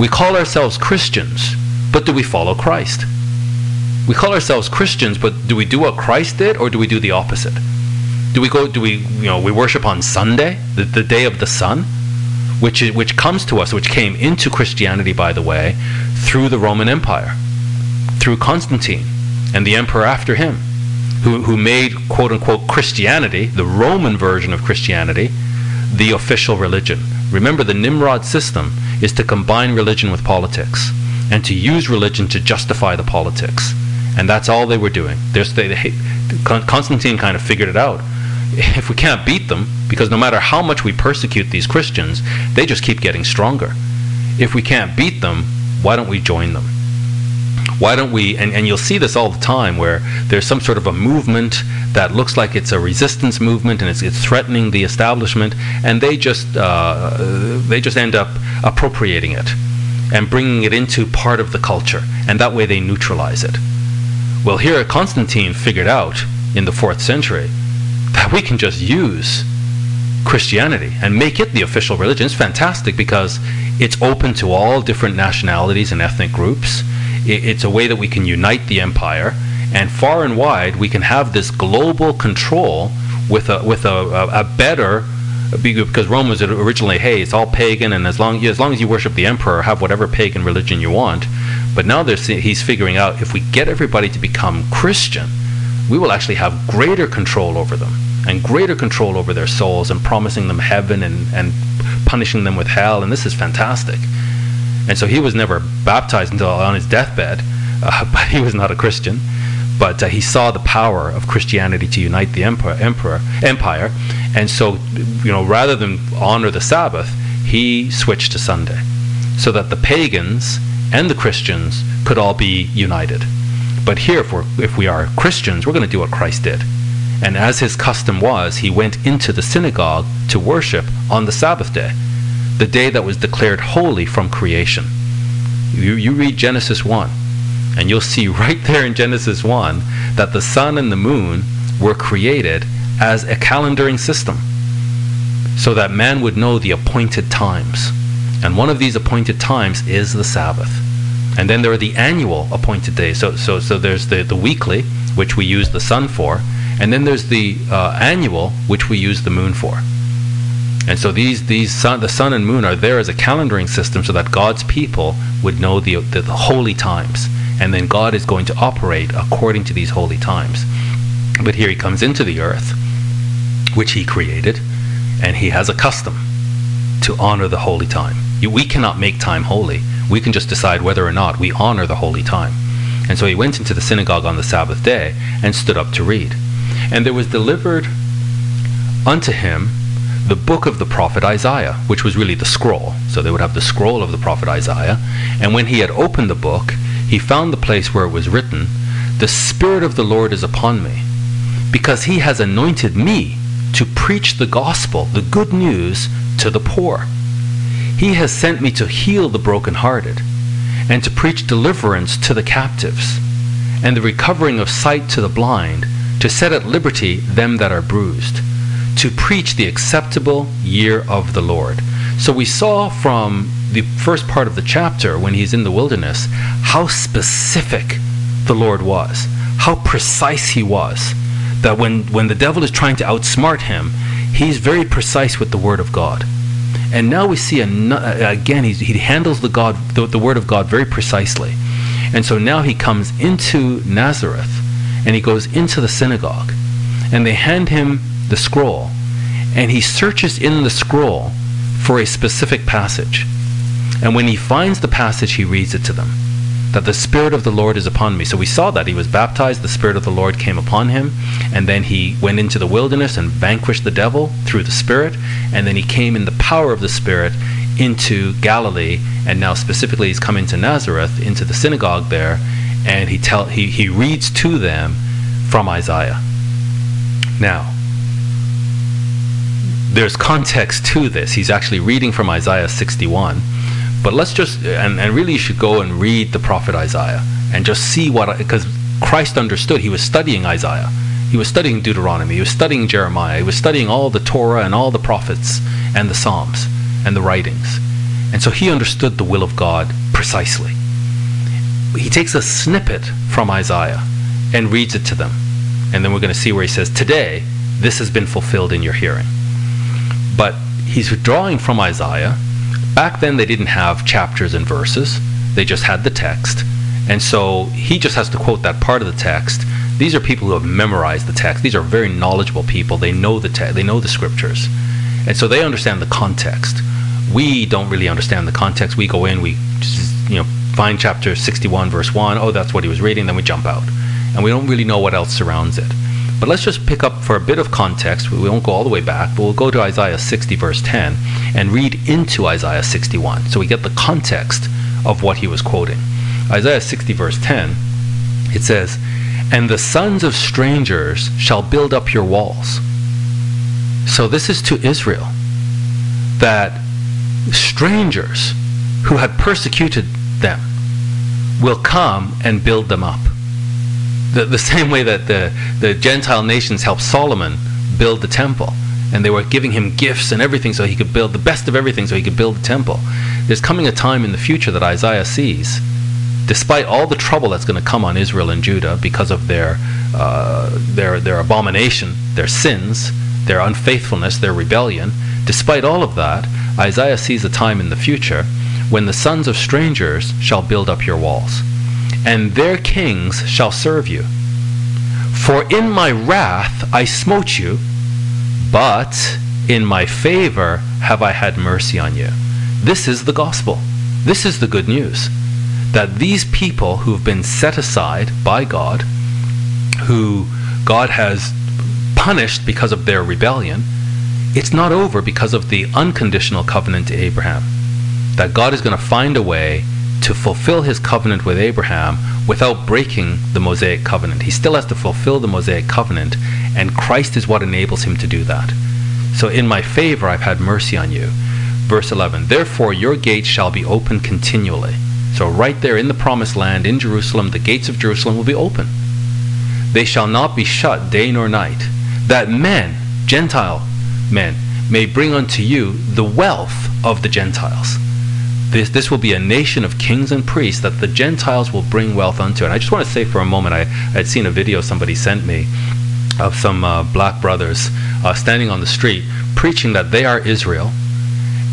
We call ourselves Christians, but do we follow Christ? We call ourselves Christians, but do we do what Christ did or do we do the opposite? Do we go? Do we you know we worship on Sunday, the, the day of the sun, which is, which comes to us, which came into Christianity, by the way, through the Roman Empire, through Constantine and the emperor after him, who who made quote unquote Christianity, the Roman version of Christianity, the official religion. Remember, the Nimrod system is to combine religion with politics and to use religion to justify the politics. And that's all they were doing. They, they, Constantine kind of figured it out <laughs> if we can't beat them, because no matter how much we persecute these Christians, they just keep getting stronger. If we can't beat them, why don't we join them? Why don't we, and, and you'll see this all the time, where there's some sort of a movement that looks like it's a resistance movement and it's, it's threatening the establishment, and they just, uh, they just end up appropriating it and bringing it into part of the culture, and that way they neutralize it. Well, here Constantine figured out in the fourth century that we can just use Christianity and make it the official religion. It's fantastic because it's open to all different nationalities and ethnic groups. It's a way that we can unite the empire, and far and wide we can have this global control with a with a, a, better because Rome was originally hey it's all pagan and as long as long as you worship the emperor have whatever pagan religion you want. But now he's figuring out if we get everybody to become Christian, we will actually have greater control over them and greater control over their souls and promising them heaven and, and punishing them with hell. And this is fantastic. And so he was never baptized until on his deathbed, uh, <laughs> but he was not a Christian. But uh, he saw the power of Christianity to unite the emperor, emperor, empire. And so, you know, rather than honor the Sabbath, he switched to Sunday so that the pagans and the Christians could all be united. But here, if, if we are Christians, we're going to do what Christ did. And as his custom was, he went into the synagogue to worship on the Sabbath day, the day that was declared holy from creation. You, you read Genesis 1, and you'll see <laughs> right there in Genesis 1 that the sun and the moon were created as a calendaring system so that man would know the appointed times. And one of these appointed times is the Sabbath. And then there are the annual appointed days. So, so, so there's the, the weekly, which we use the sun for, and then there's the uh, annual, which we use the moon for. And so these, these sun, the sun and moon are there as a calendaring system so that God's people would know the, the, the holy times. And then God is going to operate according to these holy times. But here he comes into the earth, which he created, and he has a custom to honor the holy time. We cannot make time holy. We can just decide whether or not we honor the holy time. And so he went into the synagogue on the Sabbath day and stood up to read. And there was delivered unto him the book of the prophet Isaiah, which was really the scroll. So they would have the scroll of the prophet Isaiah. And when he had opened the book, he found the place where it was written, The Spirit of the Lord is upon me, because he has anointed me to preach the gospel, the good news, to the poor. He has sent me to heal the brokenhearted, and to preach deliverance to the captives, and the recovering of sight to the blind, to set at liberty them that are bruised, to preach the acceptable year of the Lord. So we saw from the first part of the chapter, when he's in the wilderness, how specific the Lord was, how precise he was. That when, when the devil is trying to outsmart him, he's very precise with the word of God. And now we see an, uh, again he handles the God the, the word of God very precisely. And so now he comes into Nazareth and he goes into the synagogue and they hand him the scroll and he searches in the scroll for a specific passage. And when he finds the passage he reads it to them that the Spirit of the Lord is upon me. So we saw that he was baptized, the Spirit of the Lord came upon him, and then he went into the wilderness and vanquished the devil through the Spirit, and then he came in the power of the Spirit into Galilee, and now specifically he's coming to Nazareth, into the synagogue there, and he tell he, he reads to them from Isaiah. Now, there's context to this. He's actually reading from Isaiah 61 but let's just, and, and really you should go and read the prophet Isaiah and just see what, because Christ understood. He was studying Isaiah. He was studying Deuteronomy. He was studying Jeremiah. He was studying all the Torah and all the prophets and the Psalms and the writings. And so he understood the will of God precisely. He takes a snippet from Isaiah and reads it to them. And then we're going to see where he says, Today, this has been fulfilled in your hearing. But he's drawing from Isaiah Back then, they didn't have chapters and verses, they just had the text. And so he just has to quote that part of the text. These are people who have memorized the text. These are very knowledgeable people. They know the te- they know the scriptures. And so they understand the context. We don't really understand the context. We go in, we just, you know, find chapter 61 verse 1, oh that's what he was reading, then we jump out. And we don't really know what else surrounds it. But let's just pick up for a bit of context. We won't go all the way back, but we'll go to Isaiah 60, verse 10, and read into Isaiah 61 so we get the context of what he was quoting. Isaiah 60, verse 10, it says, And the sons of strangers shall build up your walls. So this is to Israel that strangers who had persecuted them will come and build them up the, the same way that the, the Gentile nations helped Solomon build the temple. And they were giving him gifts and everything so he could build the best of everything so he could build the temple. There's coming a time in the future that Isaiah sees, despite all the trouble that's going to come on Israel and Judah because of their, uh, their, their abomination, their sins, their unfaithfulness, their rebellion, despite all of that, Isaiah sees a time in the future when the sons of strangers shall build up your walls and their kings shall serve you. For in my wrath I smote you, but in my favor have I had mercy on you. This is the gospel. This is the good news that these people who've been set aside by God, who God has punished because of their rebellion, it's not over because of the unconditional covenant to Abraham. That God is going to find a way to fulfill his covenant with Abraham without breaking the Mosaic covenant. He still has to fulfill the Mosaic covenant, and Christ is what enables him to do that. So, in my favor, I've had mercy on you. Verse 11 Therefore, your gates shall be open continually. So, right there in the promised land, in Jerusalem, the gates of Jerusalem will be open. They shall not be shut day nor night, that men, Gentile men, may bring unto you the wealth of the Gentiles this, this will be a nation of kings and priests that the Gentiles will bring wealth unto. And I just want to say for a moment, I had seen a video somebody sent me of some uh, black brothers uh, standing on the street preaching that they are Israel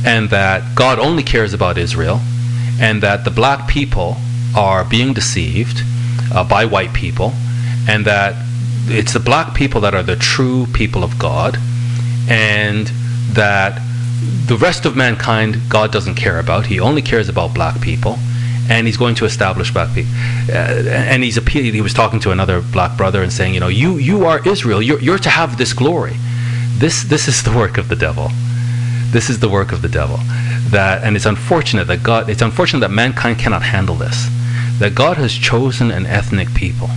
and that God only cares about Israel and that the black people are being deceived uh, by white people and that it's the black people that are the true people of God and that the rest of mankind, God doesn't care about. He only cares about black people, and He's going to establish black people. Uh, and he's appealing. He was talking to another black brother and saying, you know, you you are Israel. You're you're to have this glory. This this is the work of the devil. This is the work of the devil. That and it's unfortunate that God. It's unfortunate that mankind cannot handle this. That God has chosen an ethnic people,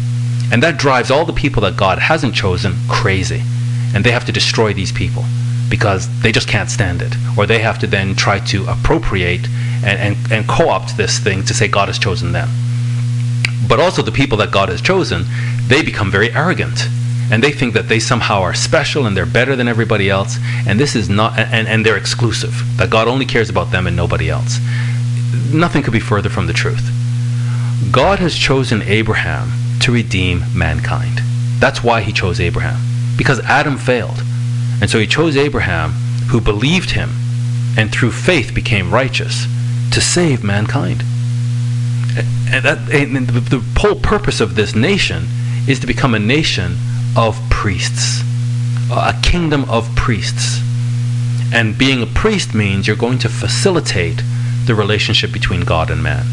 and that drives all the people that God hasn't chosen crazy, and they have to destroy these people because they just can't stand it. Or they have to then try to appropriate and, and, and co opt this thing to say God has chosen them. But also, the people that God has chosen, they become very arrogant. And they think that they somehow are special and they're better than everybody else. And this is not, and, and they're exclusive. That God only cares about them and nobody else. Nothing could be further from the truth. God has chosen Abraham to redeem mankind. That's why he chose Abraham. Because Adam failed. And so he chose Abraham, who believed him and through faith became righteous, to save mankind. And, that, and the, the whole purpose of this nation is to become a nation of priests, a kingdom of priests. And being a priest means you're going to facilitate the relationship between God and man.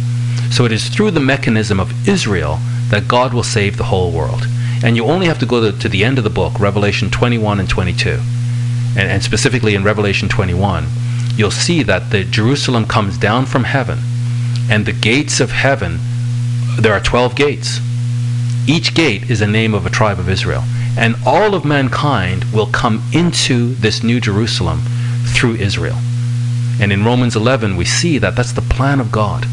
So it is through the mechanism of Israel that God will save the whole world. And you only have to go to, to the end of the book, Revelation 21 and 22 and, and specifically in Revelation 21, you'll see that the Jerusalem comes down from heaven, and the gates of heaven, there are 12 gates. Each gate is a name of a tribe of Israel. And all of mankind will come into this new Jerusalem through Israel. And in Romans 11, we see that that's the plan of God.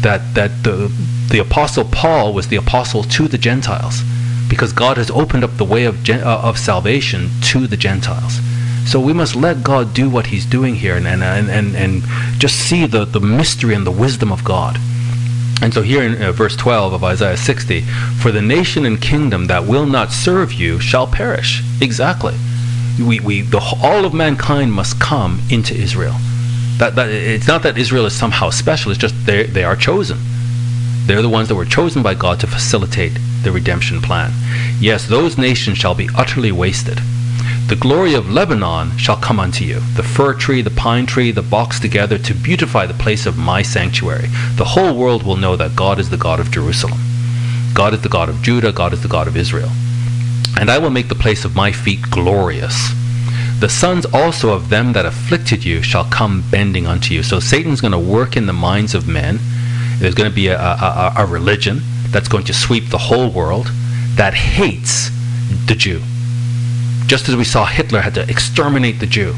That, that the, the Apostle Paul was the apostle to the Gentiles because God has opened up the way of, uh, of salvation to the Gentiles. So we must let God do what He's doing here and, and, and, and just see the, the mystery and the wisdom of God. And so here in uh, verse 12 of Isaiah 60, for the nation and kingdom that will not serve you shall perish. Exactly. We, we, the, all of mankind must come into Israel. That, that, it's not that Israel is somehow special, it's just they, they are chosen. They're the ones that were chosen by God to facilitate the redemption plan. Yes, those nations shall be utterly wasted. The glory of Lebanon shall come unto you, the fir tree, the pine tree, the box together, to beautify the place of my sanctuary. The whole world will know that God is the God of Jerusalem. God is the God of Judah, God is the God of Israel. And I will make the place of my feet glorious. The sons also of them that afflicted you shall come bending unto you. So Satan's going to work in the minds of men. There's going to be a, a, a religion that's going to sweep the whole world that hates the Jew just as we saw Hitler had to exterminate the Jew,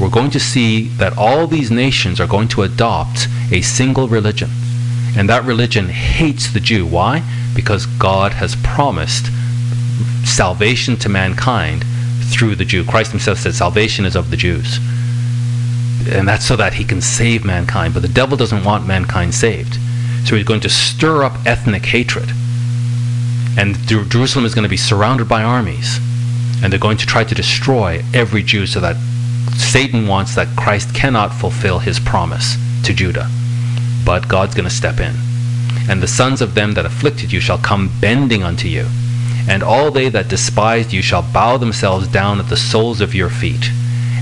we're going to see that all these nations are going to adopt a single religion. And that religion hates the Jew. Why? Because God has promised salvation to mankind through the Jew. Christ himself said salvation is of the Jews. And that's so that he can save mankind. But the devil doesn't want mankind saved. So he's going to stir up ethnic hatred. And Jerusalem is going to be surrounded by armies and they're going to try to destroy every Jew so that Satan wants that Christ cannot fulfill his promise to Judah. But God's going to step in. And the sons of them that afflicted you shall come bending unto you, and all they that despised you shall bow themselves down at the soles of your feet.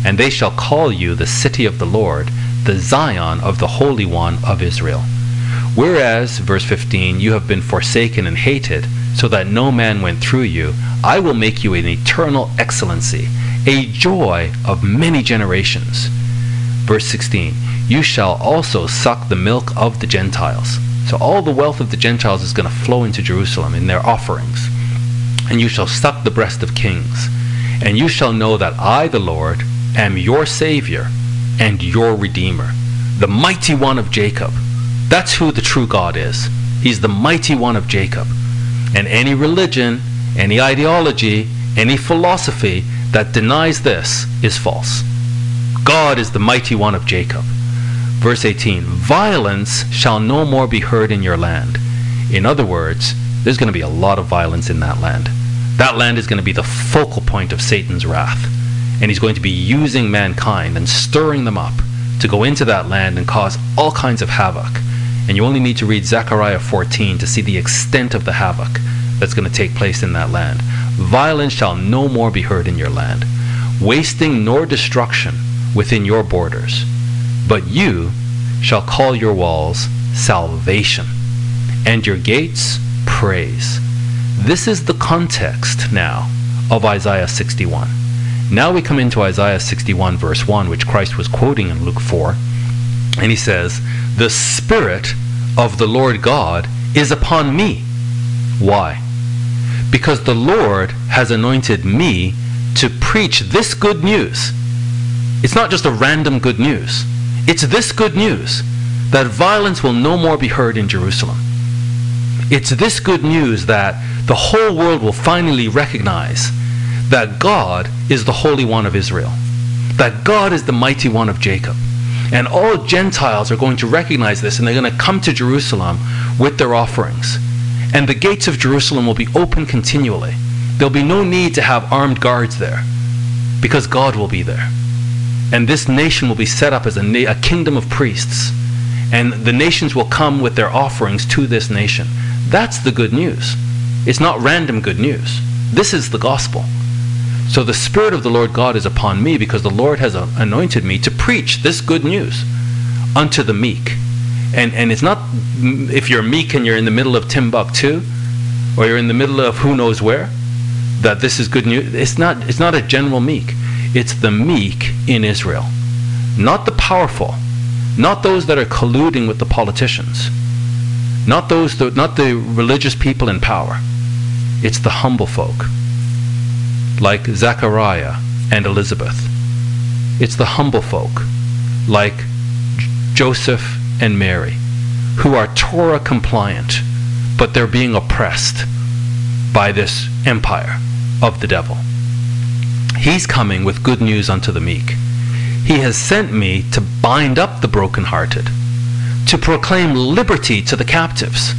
And they shall call you the city of the Lord, the Zion of the Holy One of Israel. Whereas, verse 15, you have been forsaken and hated, so that no man went through you, I will make you an eternal excellency, a joy of many generations. Verse 16, you shall also suck the milk of the Gentiles. So all the wealth of the Gentiles is going to flow into Jerusalem in their offerings. And you shall suck the breast of kings. And you shall know that I, the Lord, am your Savior and your Redeemer, the mighty one of Jacob. That's who the true God is. He's the mighty one of Jacob. And any religion, any ideology, any philosophy that denies this is false. God is the mighty one of Jacob. Verse 18 Violence shall no more be heard in your land. In other words, there's going to be a lot of violence in that land. That land is going to be the focal point of Satan's wrath. And he's going to be using mankind and stirring them up to go into that land and cause all kinds of havoc. And you only need to read Zechariah 14 to see the extent of the havoc that's going to take place in that land. Violence shall no more be heard in your land, wasting nor destruction within your borders. But you shall call your walls salvation, and your gates praise. This is the context now of Isaiah 61. Now we come into Isaiah 61, verse 1, which Christ was quoting in Luke 4. And he says, The Spirit of the Lord God is upon me. Why? Because the Lord has anointed me to preach this good news. It's not just a random good news, it's this good news that violence will no more be heard in Jerusalem. It's this good news that the whole world will finally recognize that God is the Holy One of Israel, that God is the Mighty One of Jacob. And all Gentiles are going to recognize this and they're going to come to Jerusalem with their offerings. And the gates of Jerusalem will be open continually. There'll be no need to have armed guards there because God will be there. And this nation will be set up as a, na- a kingdom of priests. And the nations will come with their offerings to this nation. That's the good news. It's not random good news. This is the gospel. So the Spirit of the Lord God is upon me because the Lord has anointed me to preach this good news unto the meek. And, and it's not mm, if you're meek and you're in the middle of Timbuktu or you're in the middle of who knows where that this is good news. It's not, it's not a general meek. It's the meek in Israel. Not the powerful. Not those that are colluding with the politicians. Not those, not the religious people in power. It's the humble folk like Zechariah and Elizabeth. It's the humble folk, like Joseph and Mary, who are Torah compliant, but they're being oppressed by this empire of the devil. He's coming with good news unto the meek. He has sent me to bind up the brokenhearted, to proclaim liberty to the captives.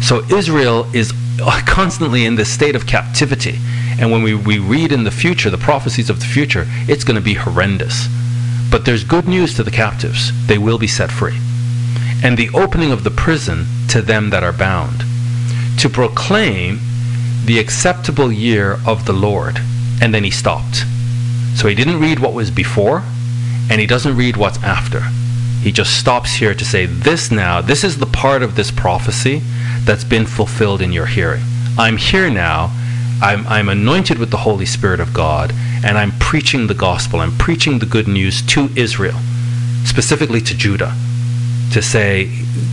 So Israel is uh, constantly in this state of captivity. And when we, we read in the future, the prophecies of the future, it's going to be horrendous. But there's good news to the captives. They will be set free. And the opening of the prison to them that are bound. To proclaim the acceptable year of the Lord. And then he stopped. So he didn't read what was before, and he doesn't read what's after. He just stops here to say, This now, this is the part of this prophecy that's been fulfilled in your hearing. I'm here now I'm, I'm anointed with the Holy Spirit of God, and I'm preaching the gospel. I'm preaching the good news to Israel, specifically to Judah, to say,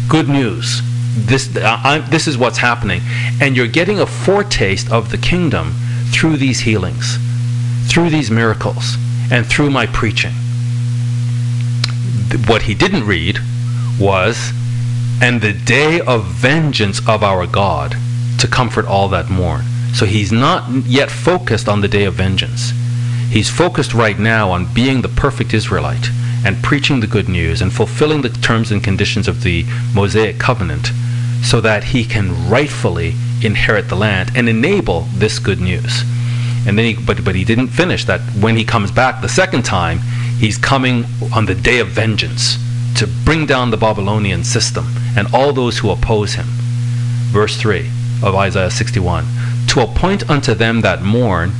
good news. This, I, this is what's happening. And you're getting a foretaste of the kingdom through these healings, through these miracles, and through my preaching. What he didn't read was, and the day of vengeance of our God to comfort all that mourn. So he's not yet focused on the day of vengeance. He's focused right now on being the perfect Israelite and preaching the good news and fulfilling the terms and conditions of the Mosaic covenant so that he can rightfully inherit the land and enable this good news. And then he, but, but he didn't finish that. When he comes back the second time, he's coming on the day of vengeance to bring down the Babylonian system and all those who oppose him. Verse 3 of Isaiah 61 to appoint unto them that mourn.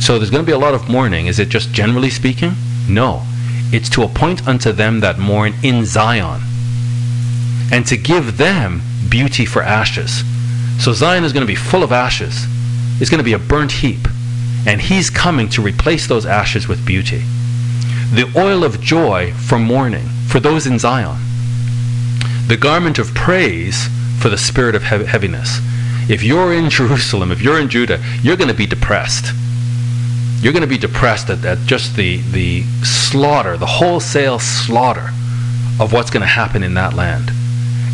So there's going to be a lot of mourning. Is it just generally speaking? No. It's to appoint unto them that mourn in Zion, and to give them beauty for ashes. So Zion is going to be full of ashes. It's going to be a burnt heap. And he's coming to replace those ashes with beauty. The oil of joy for mourning, for those in Zion. The garment of praise for the spirit of heaviness. If you're in Jerusalem, if you're in Judah, you're going to be depressed. You're going to be depressed at, at just the, the slaughter, the wholesale slaughter of what's going to happen in that land.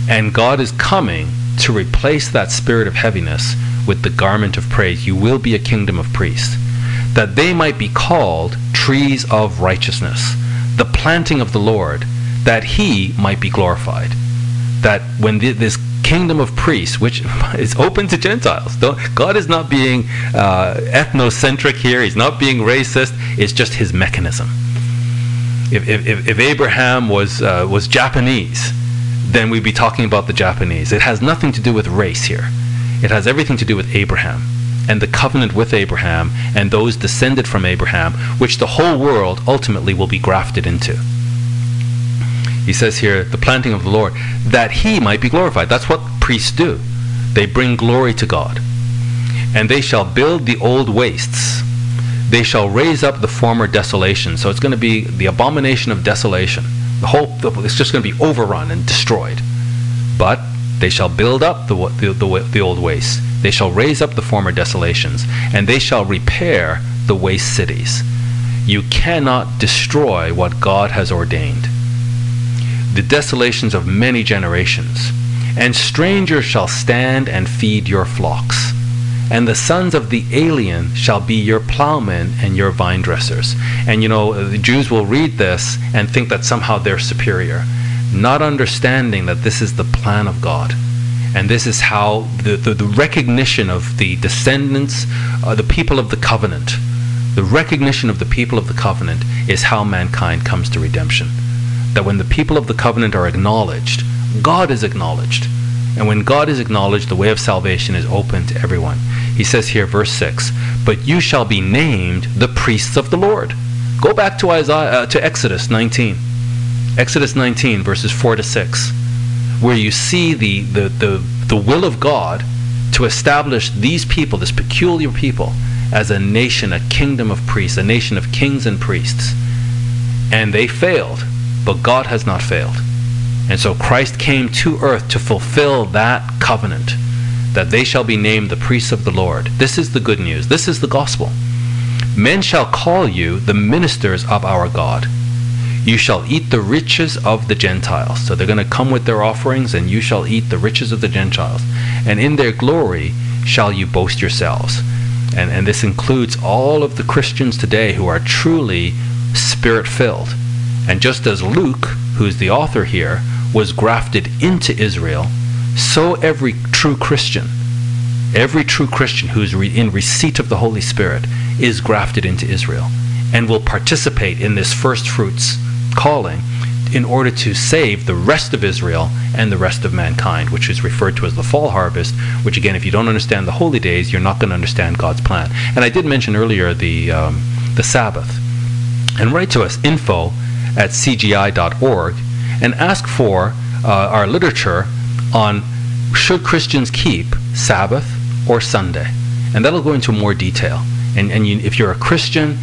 And God is coming to replace that spirit of heaviness with the garment of praise. You will be a kingdom of priests, that they might be called trees of righteousness, the planting of the Lord, that he might be glorified. That when this kingdom of priests, which <laughs> is open to Gentiles. God is not being uh, ethnocentric here. He's not being racist. It's just his mechanism. If, if, if Abraham was, uh, was Japanese, then we'd be talking about the Japanese. It has nothing to do with race here. It has everything to do with Abraham and the covenant with Abraham and those descended from Abraham, which the whole world ultimately will be grafted into he says here, the planting of the Lord, that he might be glorified. That's what priests do. They bring glory to God. And they shall build the old wastes. They shall raise up the former desolation. So it's going to be the abomination of desolation. The whole, it's just going to be overrun and destroyed. But they shall build up the, the, the, the old wastes. They shall raise up the former desolations. And they shall repair the waste cities. You cannot destroy what God has ordained the desolations of many generations. And strangers shall stand and feed your flocks. And the sons of the alien shall be your plowmen and your vine dressers. And you know, the Jews will read this and think that somehow they're superior, not understanding that this is the plan of God. And this is how the, the, the recognition of the descendants, uh, the people of the covenant, the recognition of the people of the covenant is how mankind comes to redemption that when the people of the covenant are acknowledged, God is acknowledged. And when God is acknowledged, the way of salvation is open to everyone. He says here, verse 6 But you shall be named the priests of the Lord. Go back to, Isaiah, uh, to Exodus 19. Exodus 19, verses 4 to 6, where you see the, the, the, the will of God to establish these people, this peculiar people, as a nation, a kingdom of priests, a nation of kings and priests. And they failed but God has not failed. And so Christ came to earth to fulfill that covenant that they shall be named the priests of the Lord. This is the good news. This is the gospel. Men shall call you the ministers of our God. You shall eat the riches of the Gentiles. So they're going to come with their offerings, and you shall eat the riches of the Gentiles. And in their glory shall you boast yourselves. And, and this includes all of the Christians today who are truly spirit filled and just as Luke, who's the author here, was grafted into Israel, so every true Christian, every true Christian who's re- in receipt of the Holy Spirit is grafted into Israel and will participate in this first fruits calling in order to save the rest of Israel and the rest of mankind, which is referred to as the fall harvest, which again, if you don't understand the holy days, you're not going to understand God's plan. And I did mention earlier the, um, the Sabbath. And write to us info at cgi.org and ask for uh, our literature on should Christians keep Sabbath or Sunday. And that'll go into more detail. And, and you, if you're a Christian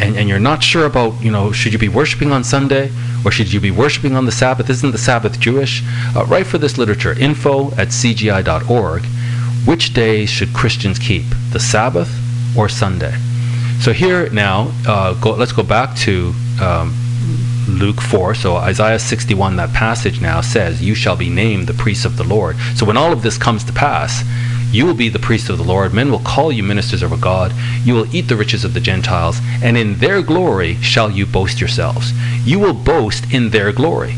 and, and you're not sure about, you know, should you be worshiping on Sunday or should you be worshiping on the Sabbath? Isn't the Sabbath Jewish? Uh, write for this literature, info at cgi.org. Which days should Christians keep, the Sabbath or Sunday? So here now, uh, go, let's go back to um, Luke 4, so Isaiah 61, that passage now says, You shall be named the priests of the Lord. So when all of this comes to pass, you will be the priests of the Lord. Men will call you ministers of a God. You will eat the riches of the Gentiles, and in their glory shall you boast yourselves. You will boast in their glory.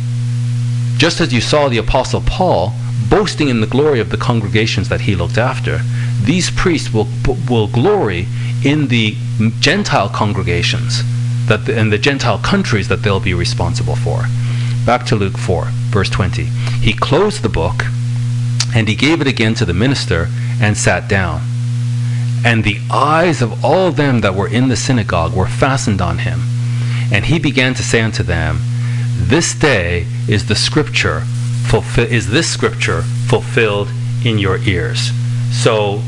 Just as you saw the Apostle Paul boasting in the glory of the congregations that he looked after, these priests will, will glory in the Gentile congregations that the, in the Gentile countries that they'll be responsible for. Back to Luke 4, verse 20. He closed the book, and he gave it again to the minister, and sat down. And the eyes of all them that were in the synagogue were fastened on him. And he began to say unto them, This day is the scripture fulfill, is this scripture fulfilled in your ears. So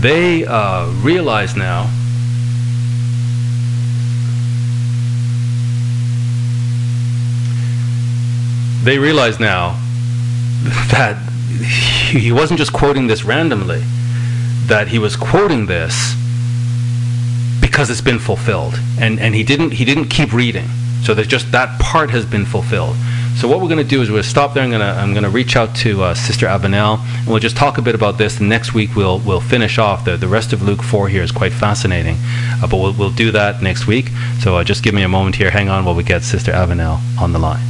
they uh, realize now they realize now that he wasn't just quoting this randomly, that he was quoting this because it's been fulfilled. And, and he, didn't, he didn't keep reading. So there's just that part has been fulfilled. So what we're going to do is we'll stop there. I'm going to I'm going to reach out to uh, Sister Avenel, and we'll just talk a bit about this. And next week we'll we'll finish off. The the rest of Luke four here is quite fascinating, uh, but we'll we'll do that next week. So uh, just give me a moment here. Hang on while we get Sister Avenel on the line.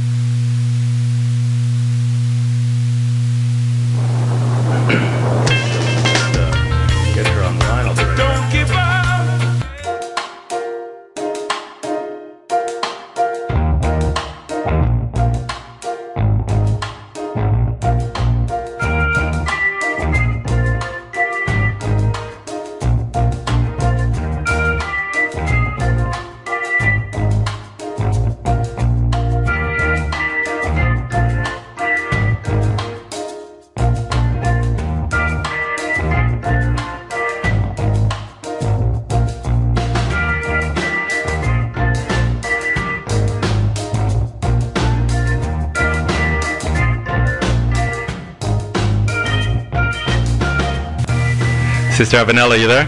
Sister Avenel, are you there?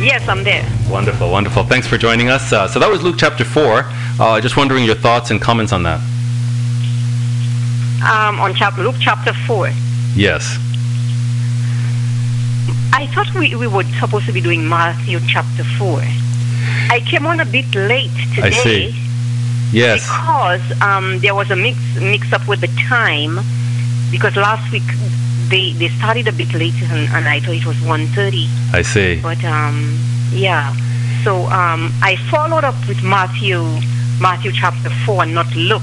Yes, I'm there. Wonderful, wonderful. Thanks for joining us. Uh, so that was Luke chapter 4. Uh, just wondering your thoughts and comments on that. Um, on chapter Luke chapter four. Yes. I thought we, we were supposed to be doing Matthew chapter four. I came on a bit late today I see. Yes. because um, there was a mix mix up with the time because last week they, they started a bit later, and, and I thought it was 1.30. I see. But um, yeah, so um, I followed up with Matthew Matthew chapter four and not Luke.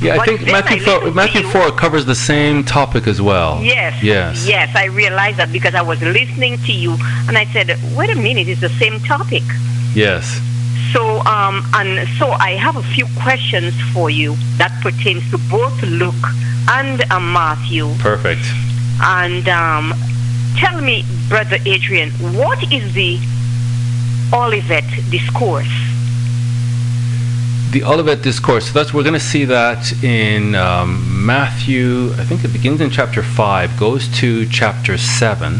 Yeah, I But think Matthew, I 4, Matthew you. 4 covers the same topic as well. Yes. Yes. Yes, I realized that because I was listening to you and I said, wait a minute, it's the same topic. Yes. So, um, and so I have a few questions for you that pertains to both Luke and uh, Matthew. Perfect. And um, tell me, Brother Adrian, what is the Olivet Discourse? The Olivet Discourse. So that's we're going to see that in um, Matthew. I think it begins in chapter five, goes to chapter seven,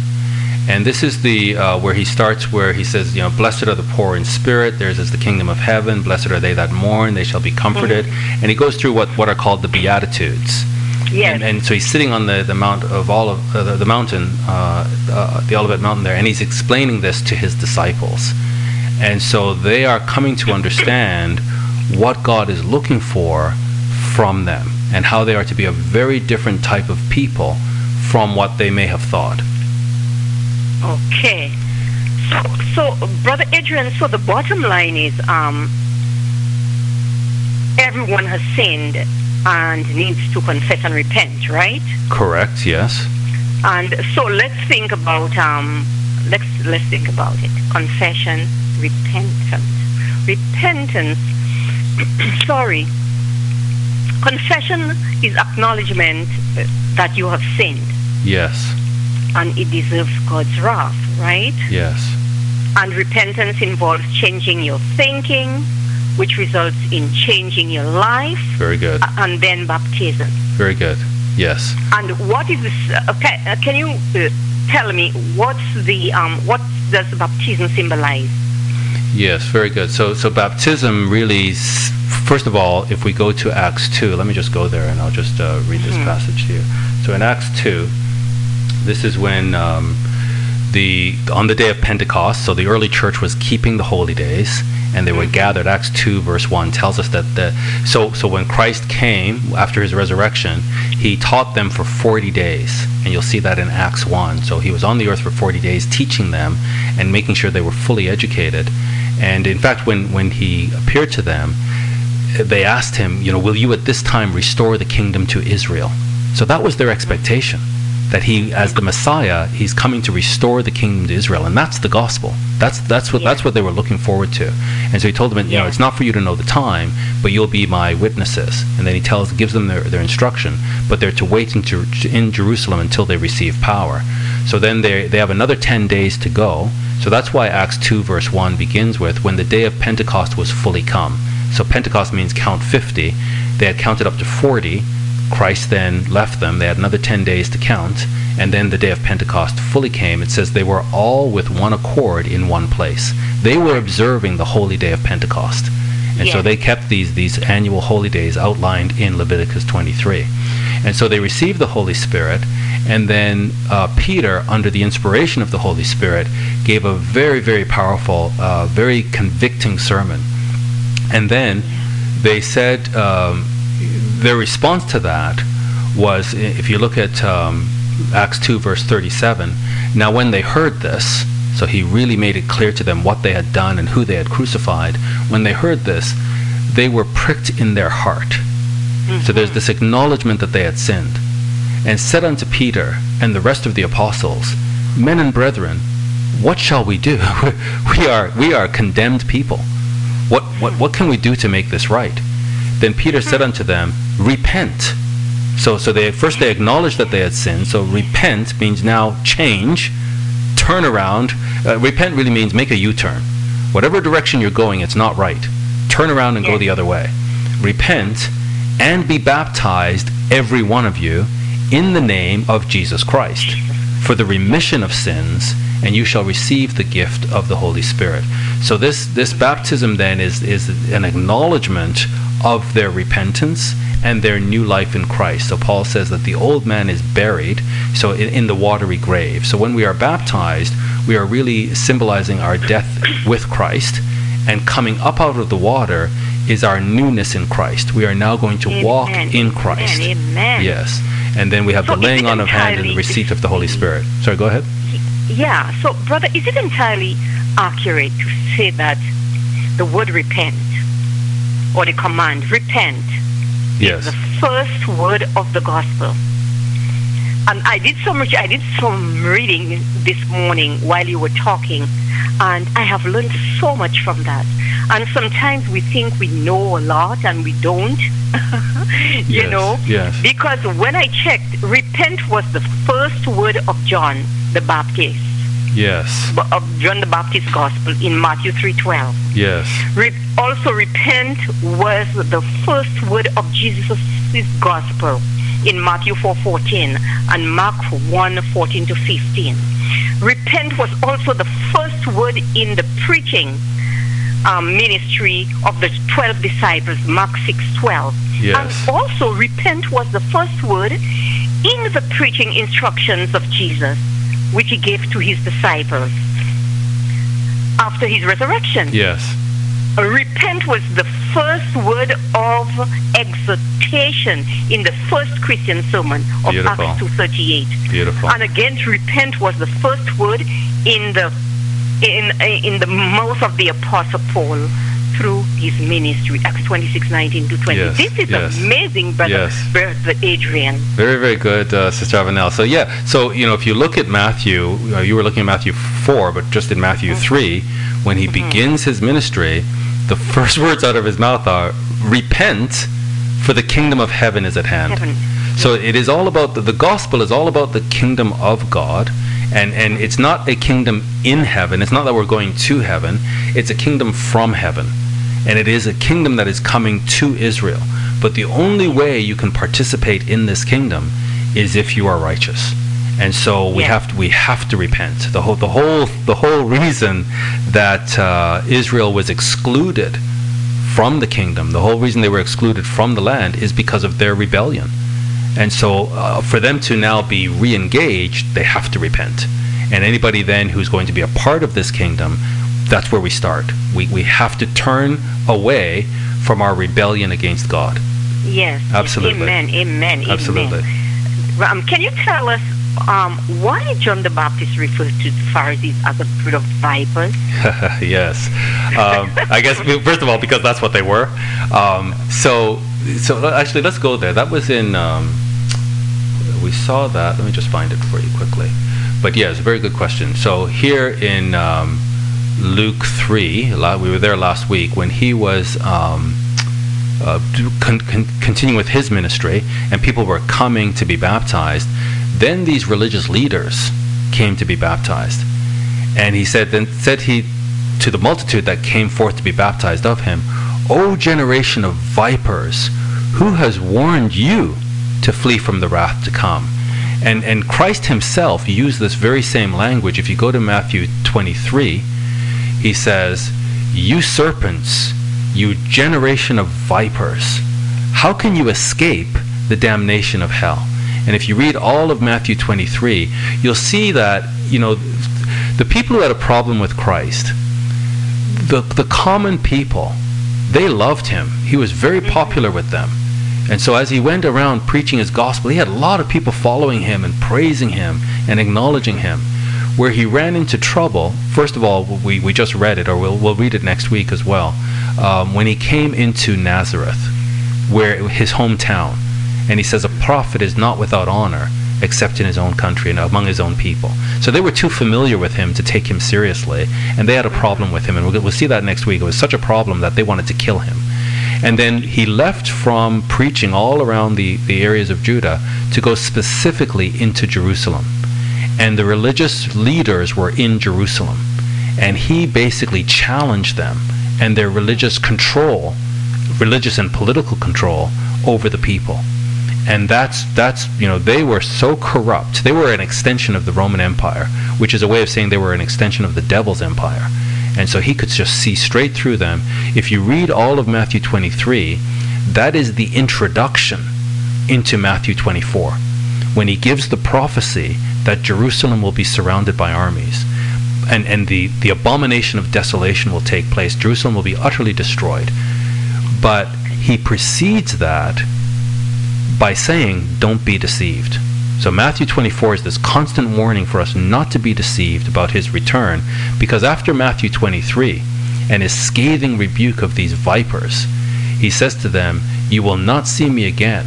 and this is the uh, where he starts, where he says, you know, blessed are the poor in spirit. Theirs is the kingdom of heaven. Blessed are they that mourn; they shall be comforted. And he goes through what what are called the Beatitudes. Yes. And, and so he's sitting on the, the mount of Olive, uh, the, the mountain, uh, uh, the Olivet Mountain there, and he's explaining this to his disciples. And so they are coming to understand what God is looking for from them and how they are to be a very different type of people from what they may have thought. Okay. So, so Brother Adrian, so the bottom line is um, everyone has sinned and needs to confess and repent, right? Correct, yes. And so let's think about um, let's let's think about it. Confession, repentance, repentance. <clears throat> sorry. Confession is acknowledgement that you have sinned Yes, and it deserves God's wrath, right? yes. And repentance involves changing your thinking, which results in changing your life, Very good. and then baptism. Very good. Yes. And what is this? Uh, okay, uh, can you uh, tell me what's the um, what does baptism symbolize? Yes, very good. So, so baptism really, first of all, if we go to Acts 2, let me just go there and I'll just uh, read this Mhm. passage to you. So in Acts 2, this is when um, the, on the day of Pentecost, so the early church was keeping the holy days and they were mm-hmm. gathered. Acts 2 verse 1 tells us that the, so, so when Christ came after his resurrection, he taught them for 40 days. And you'll see that in Acts 1. So he was on the earth for 40 days teaching them and making sure they were fully educated. And in fact, when, when he appeared to them, they asked him, you know, will you at this time restore the kingdom to Israel? So that was their expectation. That he, as the Messiah, he's coming to restore the kingdom to Israel, and that's the gospel. That's that's what Yeah. that's what they were looking forward to. And so he told them, you know, it's not for you to know the time, but you'll be my witnesses. And then he tells, gives them their, their instruction, but they're to wait in, Jer- in Jerusalem until they receive power. So then they they have another ten days to go. So that's why Acts two verse one begins with when the day of Pentecost was fully come. So Pentecost means count fifty. They had counted up to forty. Christ then left them. They had another 10 days to count. And then the day of Pentecost fully came. It says they were all with one accord in one place. They were observing the holy day of Pentecost. And so they kept these, these annual holy days outlined in Leviticus 23. And so they received the Holy Spirit. And then uh, Peter, under the inspiration of the Holy Spirit, gave a very, very powerful, uh, very convicting sermon. And then they said um, their response to that was, if you look at um, Acts 2, verse 37, now when they heard this, so he really made it clear to them what they had done and who they had crucified. When they heard this, they were pricked in their heart. So there's this acknowledgement that they had sinned. And said unto Peter and the rest of the apostles, Men and brethren, what shall we do? <laughs> we are we are condemned people. What what what can we do to make this right? Then Peter said unto them, Repent. So so they first they acknowledge that they had sinned. So repent means now change, turn around. Uh, repent really means make a U-turn. Whatever direction you're going, it's not right. Turn around and go the other way. Repent and be baptized, every one of you, in the name of Jesus Christ, for the remission of sins, and you shall receive the gift of the Holy Spirit. So this this baptism then is is an acknowledgement of their repentance and their new life in Christ. So Paul says that the old man is buried, so in, in the watery grave. So when we are baptized, we are really symbolizing our death with Christ, and coming up out of the water is our newness in Christ. We are now going to walk in Christ. amen. Yes. And then we have So the laying on of hand and the receipt of the Holy Spirit. Sorry, go ahead. Yeah. So, brother, is it entirely accurate to say that the word repent or the command repent Yes. the first word of the gospel? And I did some I did some reading this morning while you were talking, and I have learned so much from that. And sometimes we think we know a lot and we don't. <laughs> you Yes, know? yes. Because when I checked, repent was the first word of John the Baptist, Yes. of John the Baptist Gospel in Matthew 3:12. Yes. Re- also, repent was the first word of Jesus' gospel in Matthew 4:14 and Mark 1:14 to 15. Repent was also the first word in the preaching um, ministry of the 12 disciples, Mark 6:12. Yes. And also, repent was the first word in the preaching instructions of Jesus, which he gave to his disciples after his resurrection. Yes. Repent was the first word of exhortation in the first Christian sermon of Beautiful. Acts 2:38. Beautiful. And again, repent was the first word in the in in the mouth of the apostle Paul through his ministry, Acts 26:19 to 20. Yes, This is yes. amazing, brother, Yes. brother Adrian. Very, very good, uh, Sister Avanel. So yeah, so you know, if you look at Matthew, uh, you were looking at Matthew four, but just in Matthew three, when he begins his ministry, the <laughs> first words out of his mouth are, "Repent, for the kingdom of heaven is at hand." Heaven. So it is all about the, the gospel is all about the kingdom of God, and and it's not a kingdom in heaven. It's not that we're going to heaven. It's a kingdom from heaven, and it is a kingdom that is coming to Israel. But the only way you can participate in this kingdom is if you are righteous. And so we Yes. have to we have to repent. The whole the whole the whole reason that uh, Israel was excluded from the kingdom, the whole reason they were excluded from the land is because of their rebellion. And so, uh, for them to now be re engaged, they have to repent. And anybody then who's going to be a part of this kingdom, that's where we start. We, we have to turn away from our rebellion against God. Yes. Absolutely. Amen. Amen. Absolutely. Amen. Um, can you tell us um, why John the Baptist referred to the Pharisees as a brood of vipers? <laughs> yes. Um, I guess, first of all, because that's what they were. Um, so, so actually, let's go there. That was in. Um, we saw that. Let me just find it for you quickly. But yeah, it's a very good question. So here in um, Luke 3, we were there last week when he was um, uh, con- con- continuing with his ministry and people were coming to be baptized. Then these religious leaders came to be baptized. And he said, then said he to the multitude that came forth to be baptized of him, O generation of vipers, who has warned you to flee from the wrath to come? And, and Christ himself used this very same language. If you go to Matthew 23, he says, You serpents, you generation of vipers, how can you escape the damnation of hell? And if you read all of Matthew 23, you'll see that, you know, the people who had a problem with Christ, the, the common people, they loved him. He was very popular with them. And so as he went around preaching his gospel, he had a lot of people following him and praising him and acknowledging him. Where he ran into trouble, first of all, we, we just read it, or we'll, we'll read it next week as well, um, when he came into Nazareth, where his hometown, and he says, A prophet is not without honor except in his own country and among his own people. So they were too familiar with him to take him seriously, and they had a problem with him. And we'll, we'll see that next week. It was such a problem that they wanted to kill him. And then he left from preaching all around the, the areas of Judah to go specifically into Jerusalem. And the religious leaders were in Jerusalem. And he basically challenged them and their religious control, religious and political control over the people. And that's that's you know they were so corrupt. They were an extension of the Roman Empire, which is a way of saying they were an extension of the devil's empire. And so he could just see straight through them. If you read all of Matthew 23, that is the introduction into Matthew 24 when he gives the prophecy that Jerusalem will be surrounded by armies and, and the, the abomination of desolation will take place. Jerusalem will be utterly destroyed. But he precedes that by saying, Don't be deceived. So Matthew 24 is this constant warning for us not to be deceived about his return, because after Matthew 23 and his scathing rebuke of these vipers, he says to them, You will not see me again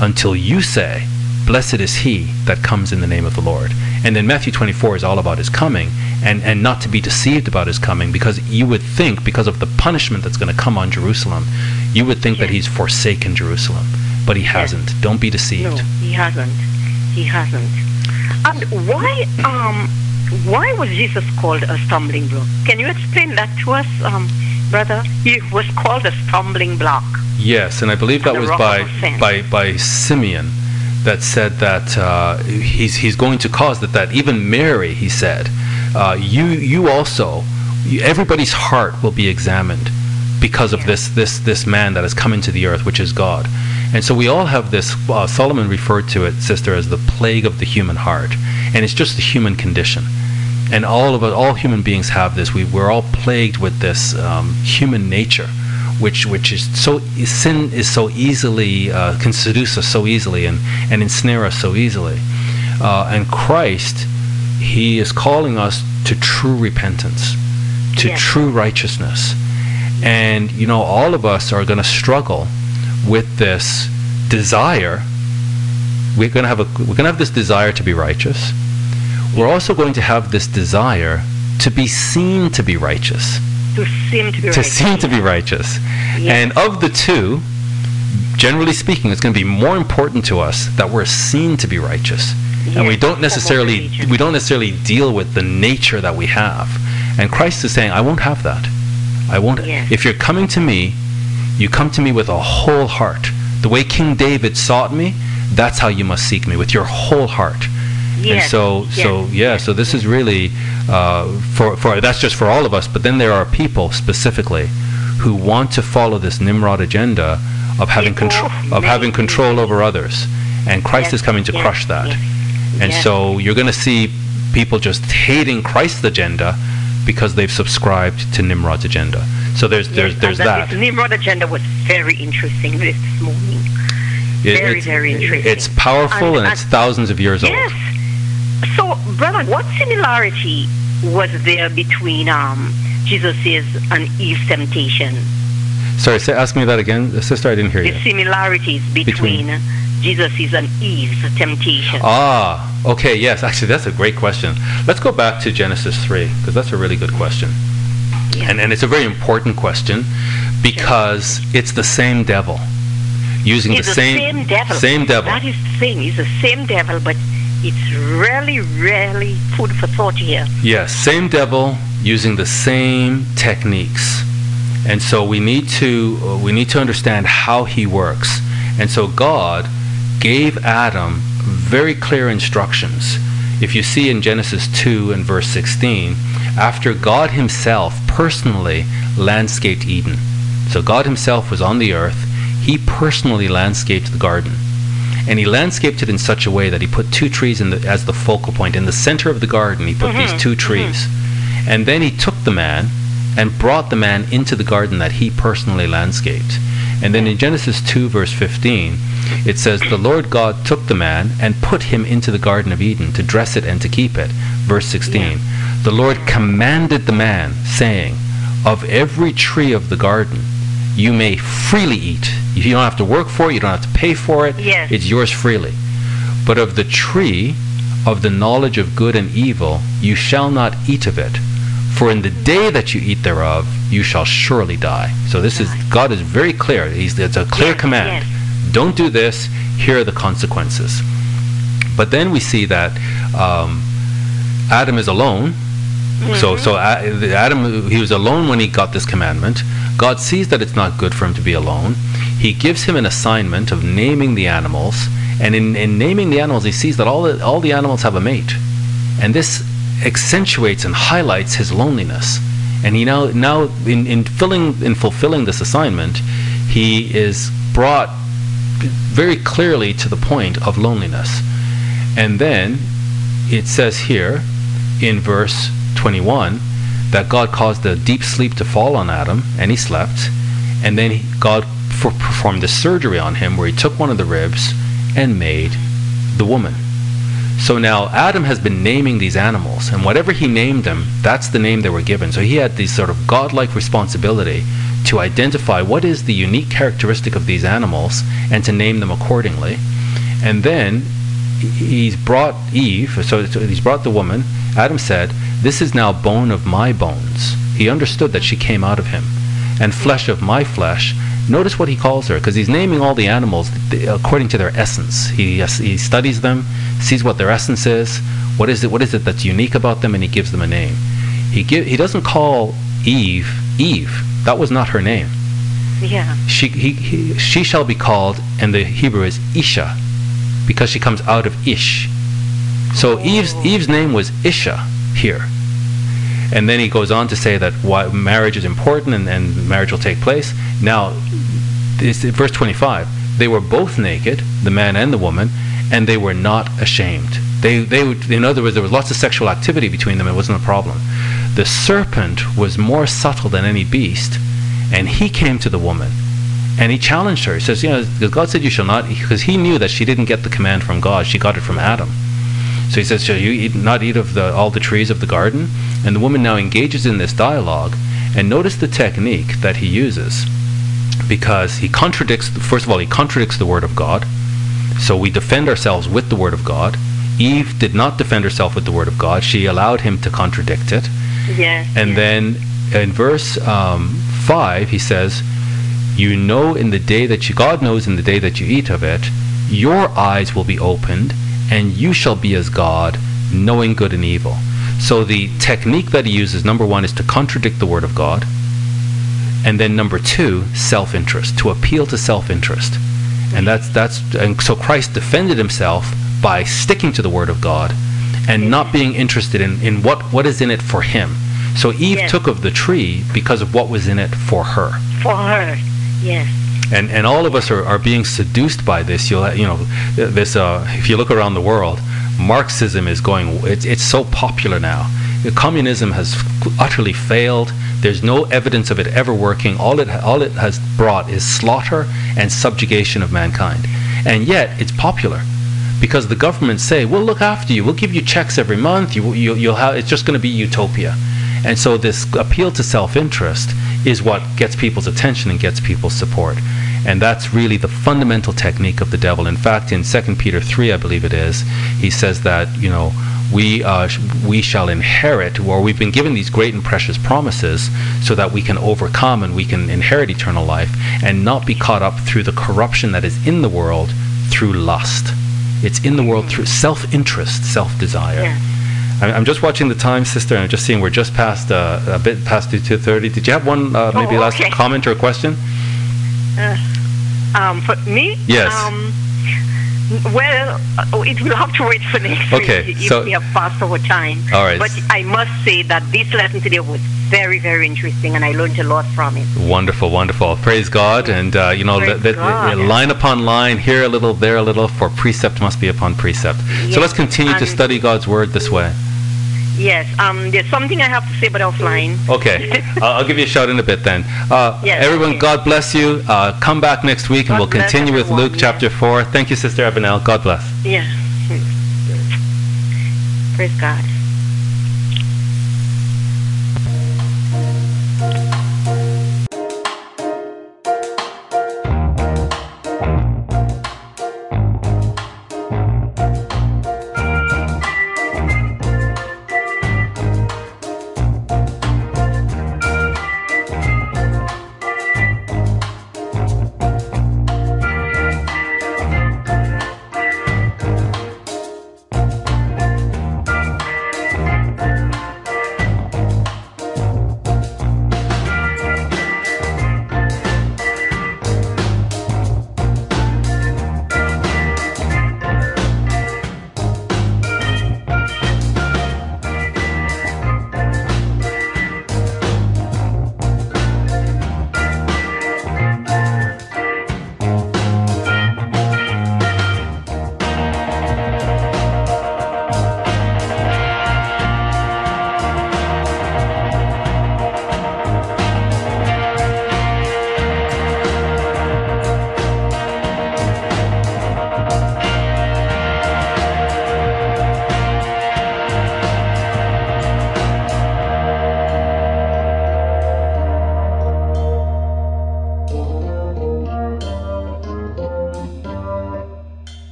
until you say, Blessed is he that comes in the name of the Lord. And then Matthew 24 is all about his coming and, and not to be deceived about his coming because you would think, because of the punishment that's going to come on Jerusalem, you would think that he's forsaken Jerusalem. But he hasn't. Don't be deceived. No, he hasn't. He hasn't. And why um why was Jesus called a stumbling block? Can you explain that to us, um, brother? He was called a stumbling block. Yes, and I believe that was by, by, by Simeon that said that uh, he's, he's going to cause that, that even Mary, he said, uh, you, you also, you- everybody's heart will be examined because of this, this, this man that has come into the earth, which is God. And so we all have this, uh, Solomon referred to it, sister, as the plague of the human heart. And it's just the human condition. And all of us, all human beings have this. We, we're all plagued with this um, human nature which which is so sin is so easily uh, can seduce us so easily and and ensnare us so easily. Uh, and Christ he is calling us to true repentance to Yes. true righteousness. And you know all of us are going to struggle with this desire. We're going to have a we're going to have this desire to be righteous. We're also going to have this desire to be seen to be righteous To seem to be to right. seem to be righteous. Yes. And of the two, generally speaking, it's going to be more important to us that we're seen to be righteous. and we don't necessarily we don't necessarily deal with the nature that we have. And Christ is saying, I won't have that. I won't Yes. if you're coming to me, you come to me with a whole heart. The way King David sought me, that's how you must seek me with your whole heart. And Yes, so, so yes, yeah, yes, so this is really uh, for for that's just for all of us. But then there are people specifically who want to follow this Nimrod agenda of having control of having control over others, and Christ Yes, is coming to yes, crush that. yes, And so you're going to see people just hating Christ's agenda because they've subscribed to Nimrod's agenda. So there's there's there's that. This Nimrod agenda was very interesting this morning. It- very, very interesting. It's powerful and, And- it's thousands of years old. So, brother, what similarity was there between um, Jesus' and Eve's temptation? Sorry, say, ask me that again, sister. I didn't hear The you. The similarities between, Jesus is an Eve's temptation. Ah, okay, yes. Actually, that's a great question. Let's go back to Genesis 3, because that's a really good question. Yeah. And, and it's a very important question because it's the same devil using It's the the same, same devil. same devil. That is the thing. It's the same devil, but it's really, really food for thought here. Yes, same devil using the same techniques. And so we need to uh, we need to understand how he works. And so God gave Adam very clear instructions. If you see in Genesis 2 and verse 16, after God himself personally landscaped Eden. So God himself was on the earth, he personally landscaped the garden. And he landscaped it in such a way that he put two trees in the, as the focal point. In the center of the garden, he put these mm-hmm. two mm-hmm. trees. And then he took the man and brought the man into the garden that he personally landscaped. And then in Genesis 2, verse 15, it says, The Lord God took the man and put him into the Garden of Eden to dress it and to keep it. Verse 16, The Lord commanded the man, saying, Of every tree of the garden you may freely eat. You don't have to work for it, you don't have to pay for it. Yes. It's yours freely. But of the tree of the knowledge of good and evil you shall not eat of it. For in the day that you eat thereof, you shall surely die. So this is God is very clear. He's, it's a clear Yes, command. yes. Don't do this. Here are the consequences. But then we see that um, Adam is alone. So, so Adam, he was alone when he got this commandment. God sees that it's not good for him to be alone. He gives him an assignment of naming the animals, and in, in naming the animals, he sees that all the, all the animals have a mate, and this accentuates and highlights his loneliness. And he now, now in, in filling, in fulfilling this assignment, he is brought very clearly to the point of loneliness. And then it says here in verse 21 that God caused a deep sleep to fall on Adam, and he slept. And then he, God for, performed the surgery on him where he took one of the ribs and made the woman. So now Adam has been naming these animals, and whatever he named them, that's the name they were given. So he had this sort of godlike responsibility to identify what is the unique characteristic of these animals and to name them accordingly. And then he's brought Eve, so he's brought the woman. Adam said, This is now bone of my bones. He understood that she came out of him, and flesh of my flesh. Notice what he calls her, because he's naming all the animals according to their essence. He, he studies them, sees what their essence is, what is it, what is it that's unique about them, and he gives them a name. He, give, he doesn't call Eve Eve. That was not her name. Yeah. She, he, he, she shall be called, and the Hebrew is Isha, because she comes out of Ish. So Eve's, oh. Eve's name was Isha here. And then he goes on to say that why marriage is important and, and marriage will take place. Now, this, verse 25, they were both naked, the man and the woman, and they were not ashamed. They, they would, in other words, there was lots of sexual activity between them. It wasn't a problem. The serpent was more subtle than any beast, and he came to the woman and he challenged her. He says, you know, God said you shall not, because he knew that she didn't get the command from God, she got it from Adam. So he says, shall you eat, not eat of the, all the trees of the garden? And the woman now engages in this dialogue, and notice the technique that he uses, because he contradicts, first of all, he contradicts the word of God. So we defend ourselves with the word of God. Eve did not defend herself with the word of God. She allowed him to contradict it. Yes. And yes. then in verse um, 5, he says, You know in the day that you, God knows in the day that you eat of it, your eyes will be opened, and you shall be as God, knowing good and evil. So the technique that he uses, number one, is to contradict the word of God. And then number two, self-interest, to appeal to self-interest. And that's that's and so Christ defended himself by sticking to the word of God and not being interested in, in what, what is in it for him. So Eve Yes. took of the tree because of what was in it for her. For her. Yes. And and all of us are, are being seduced by this. You'll you know this uh, if you look around the world, Marxism is going. It's it's so popular now. Communism has utterly failed. There's no evidence of it ever working. All it all it has brought is slaughter and subjugation of mankind. And yet it's popular because the governments say, "We'll look after you. We'll give you checks every month. You, you you'll have. It's just going to be utopia." And so this appeal to self-interest is what gets people's attention and gets people's support. And that's really the fundamental technique of the devil. In fact, in 2 Peter 3, I believe it is, he says that, you know, we, uh, sh- we shall inherit, or we've been given these great and precious promises so that we can overcome and we can inherit eternal life and not be caught up through the corruption that is in the world through lust. It's in the world through self interest, self desire. Yeah. I'm just watching the time, sister, and I'm just seeing we're just past uh, a bit past 2:30. Did you have one uh, maybe Oh, last comment or question? Um, for me? Yes. Um, well, uh, it will have to wait for next Okay, week if so- we have passed over time. All right. But I must say that this lesson today was very, very interesting, and I learned a lot from it. Wonderful, wonderful. Praise God, and uh, you know, that, that- God. line upon line, here a little, there a little, for precept must be upon precept. so let's continue to study God's word this way. Yes. Um, there's something I have to say, but offline. Okay, <laughs> I'll I'll give you a shout in a bit then. Uh, Yes, everyone, okay. God bless you. Uh, come back next week, and we'll continue with Luke yes. chapter four. Thank you, Sister Abenel. God bless. Yeah. Praise God.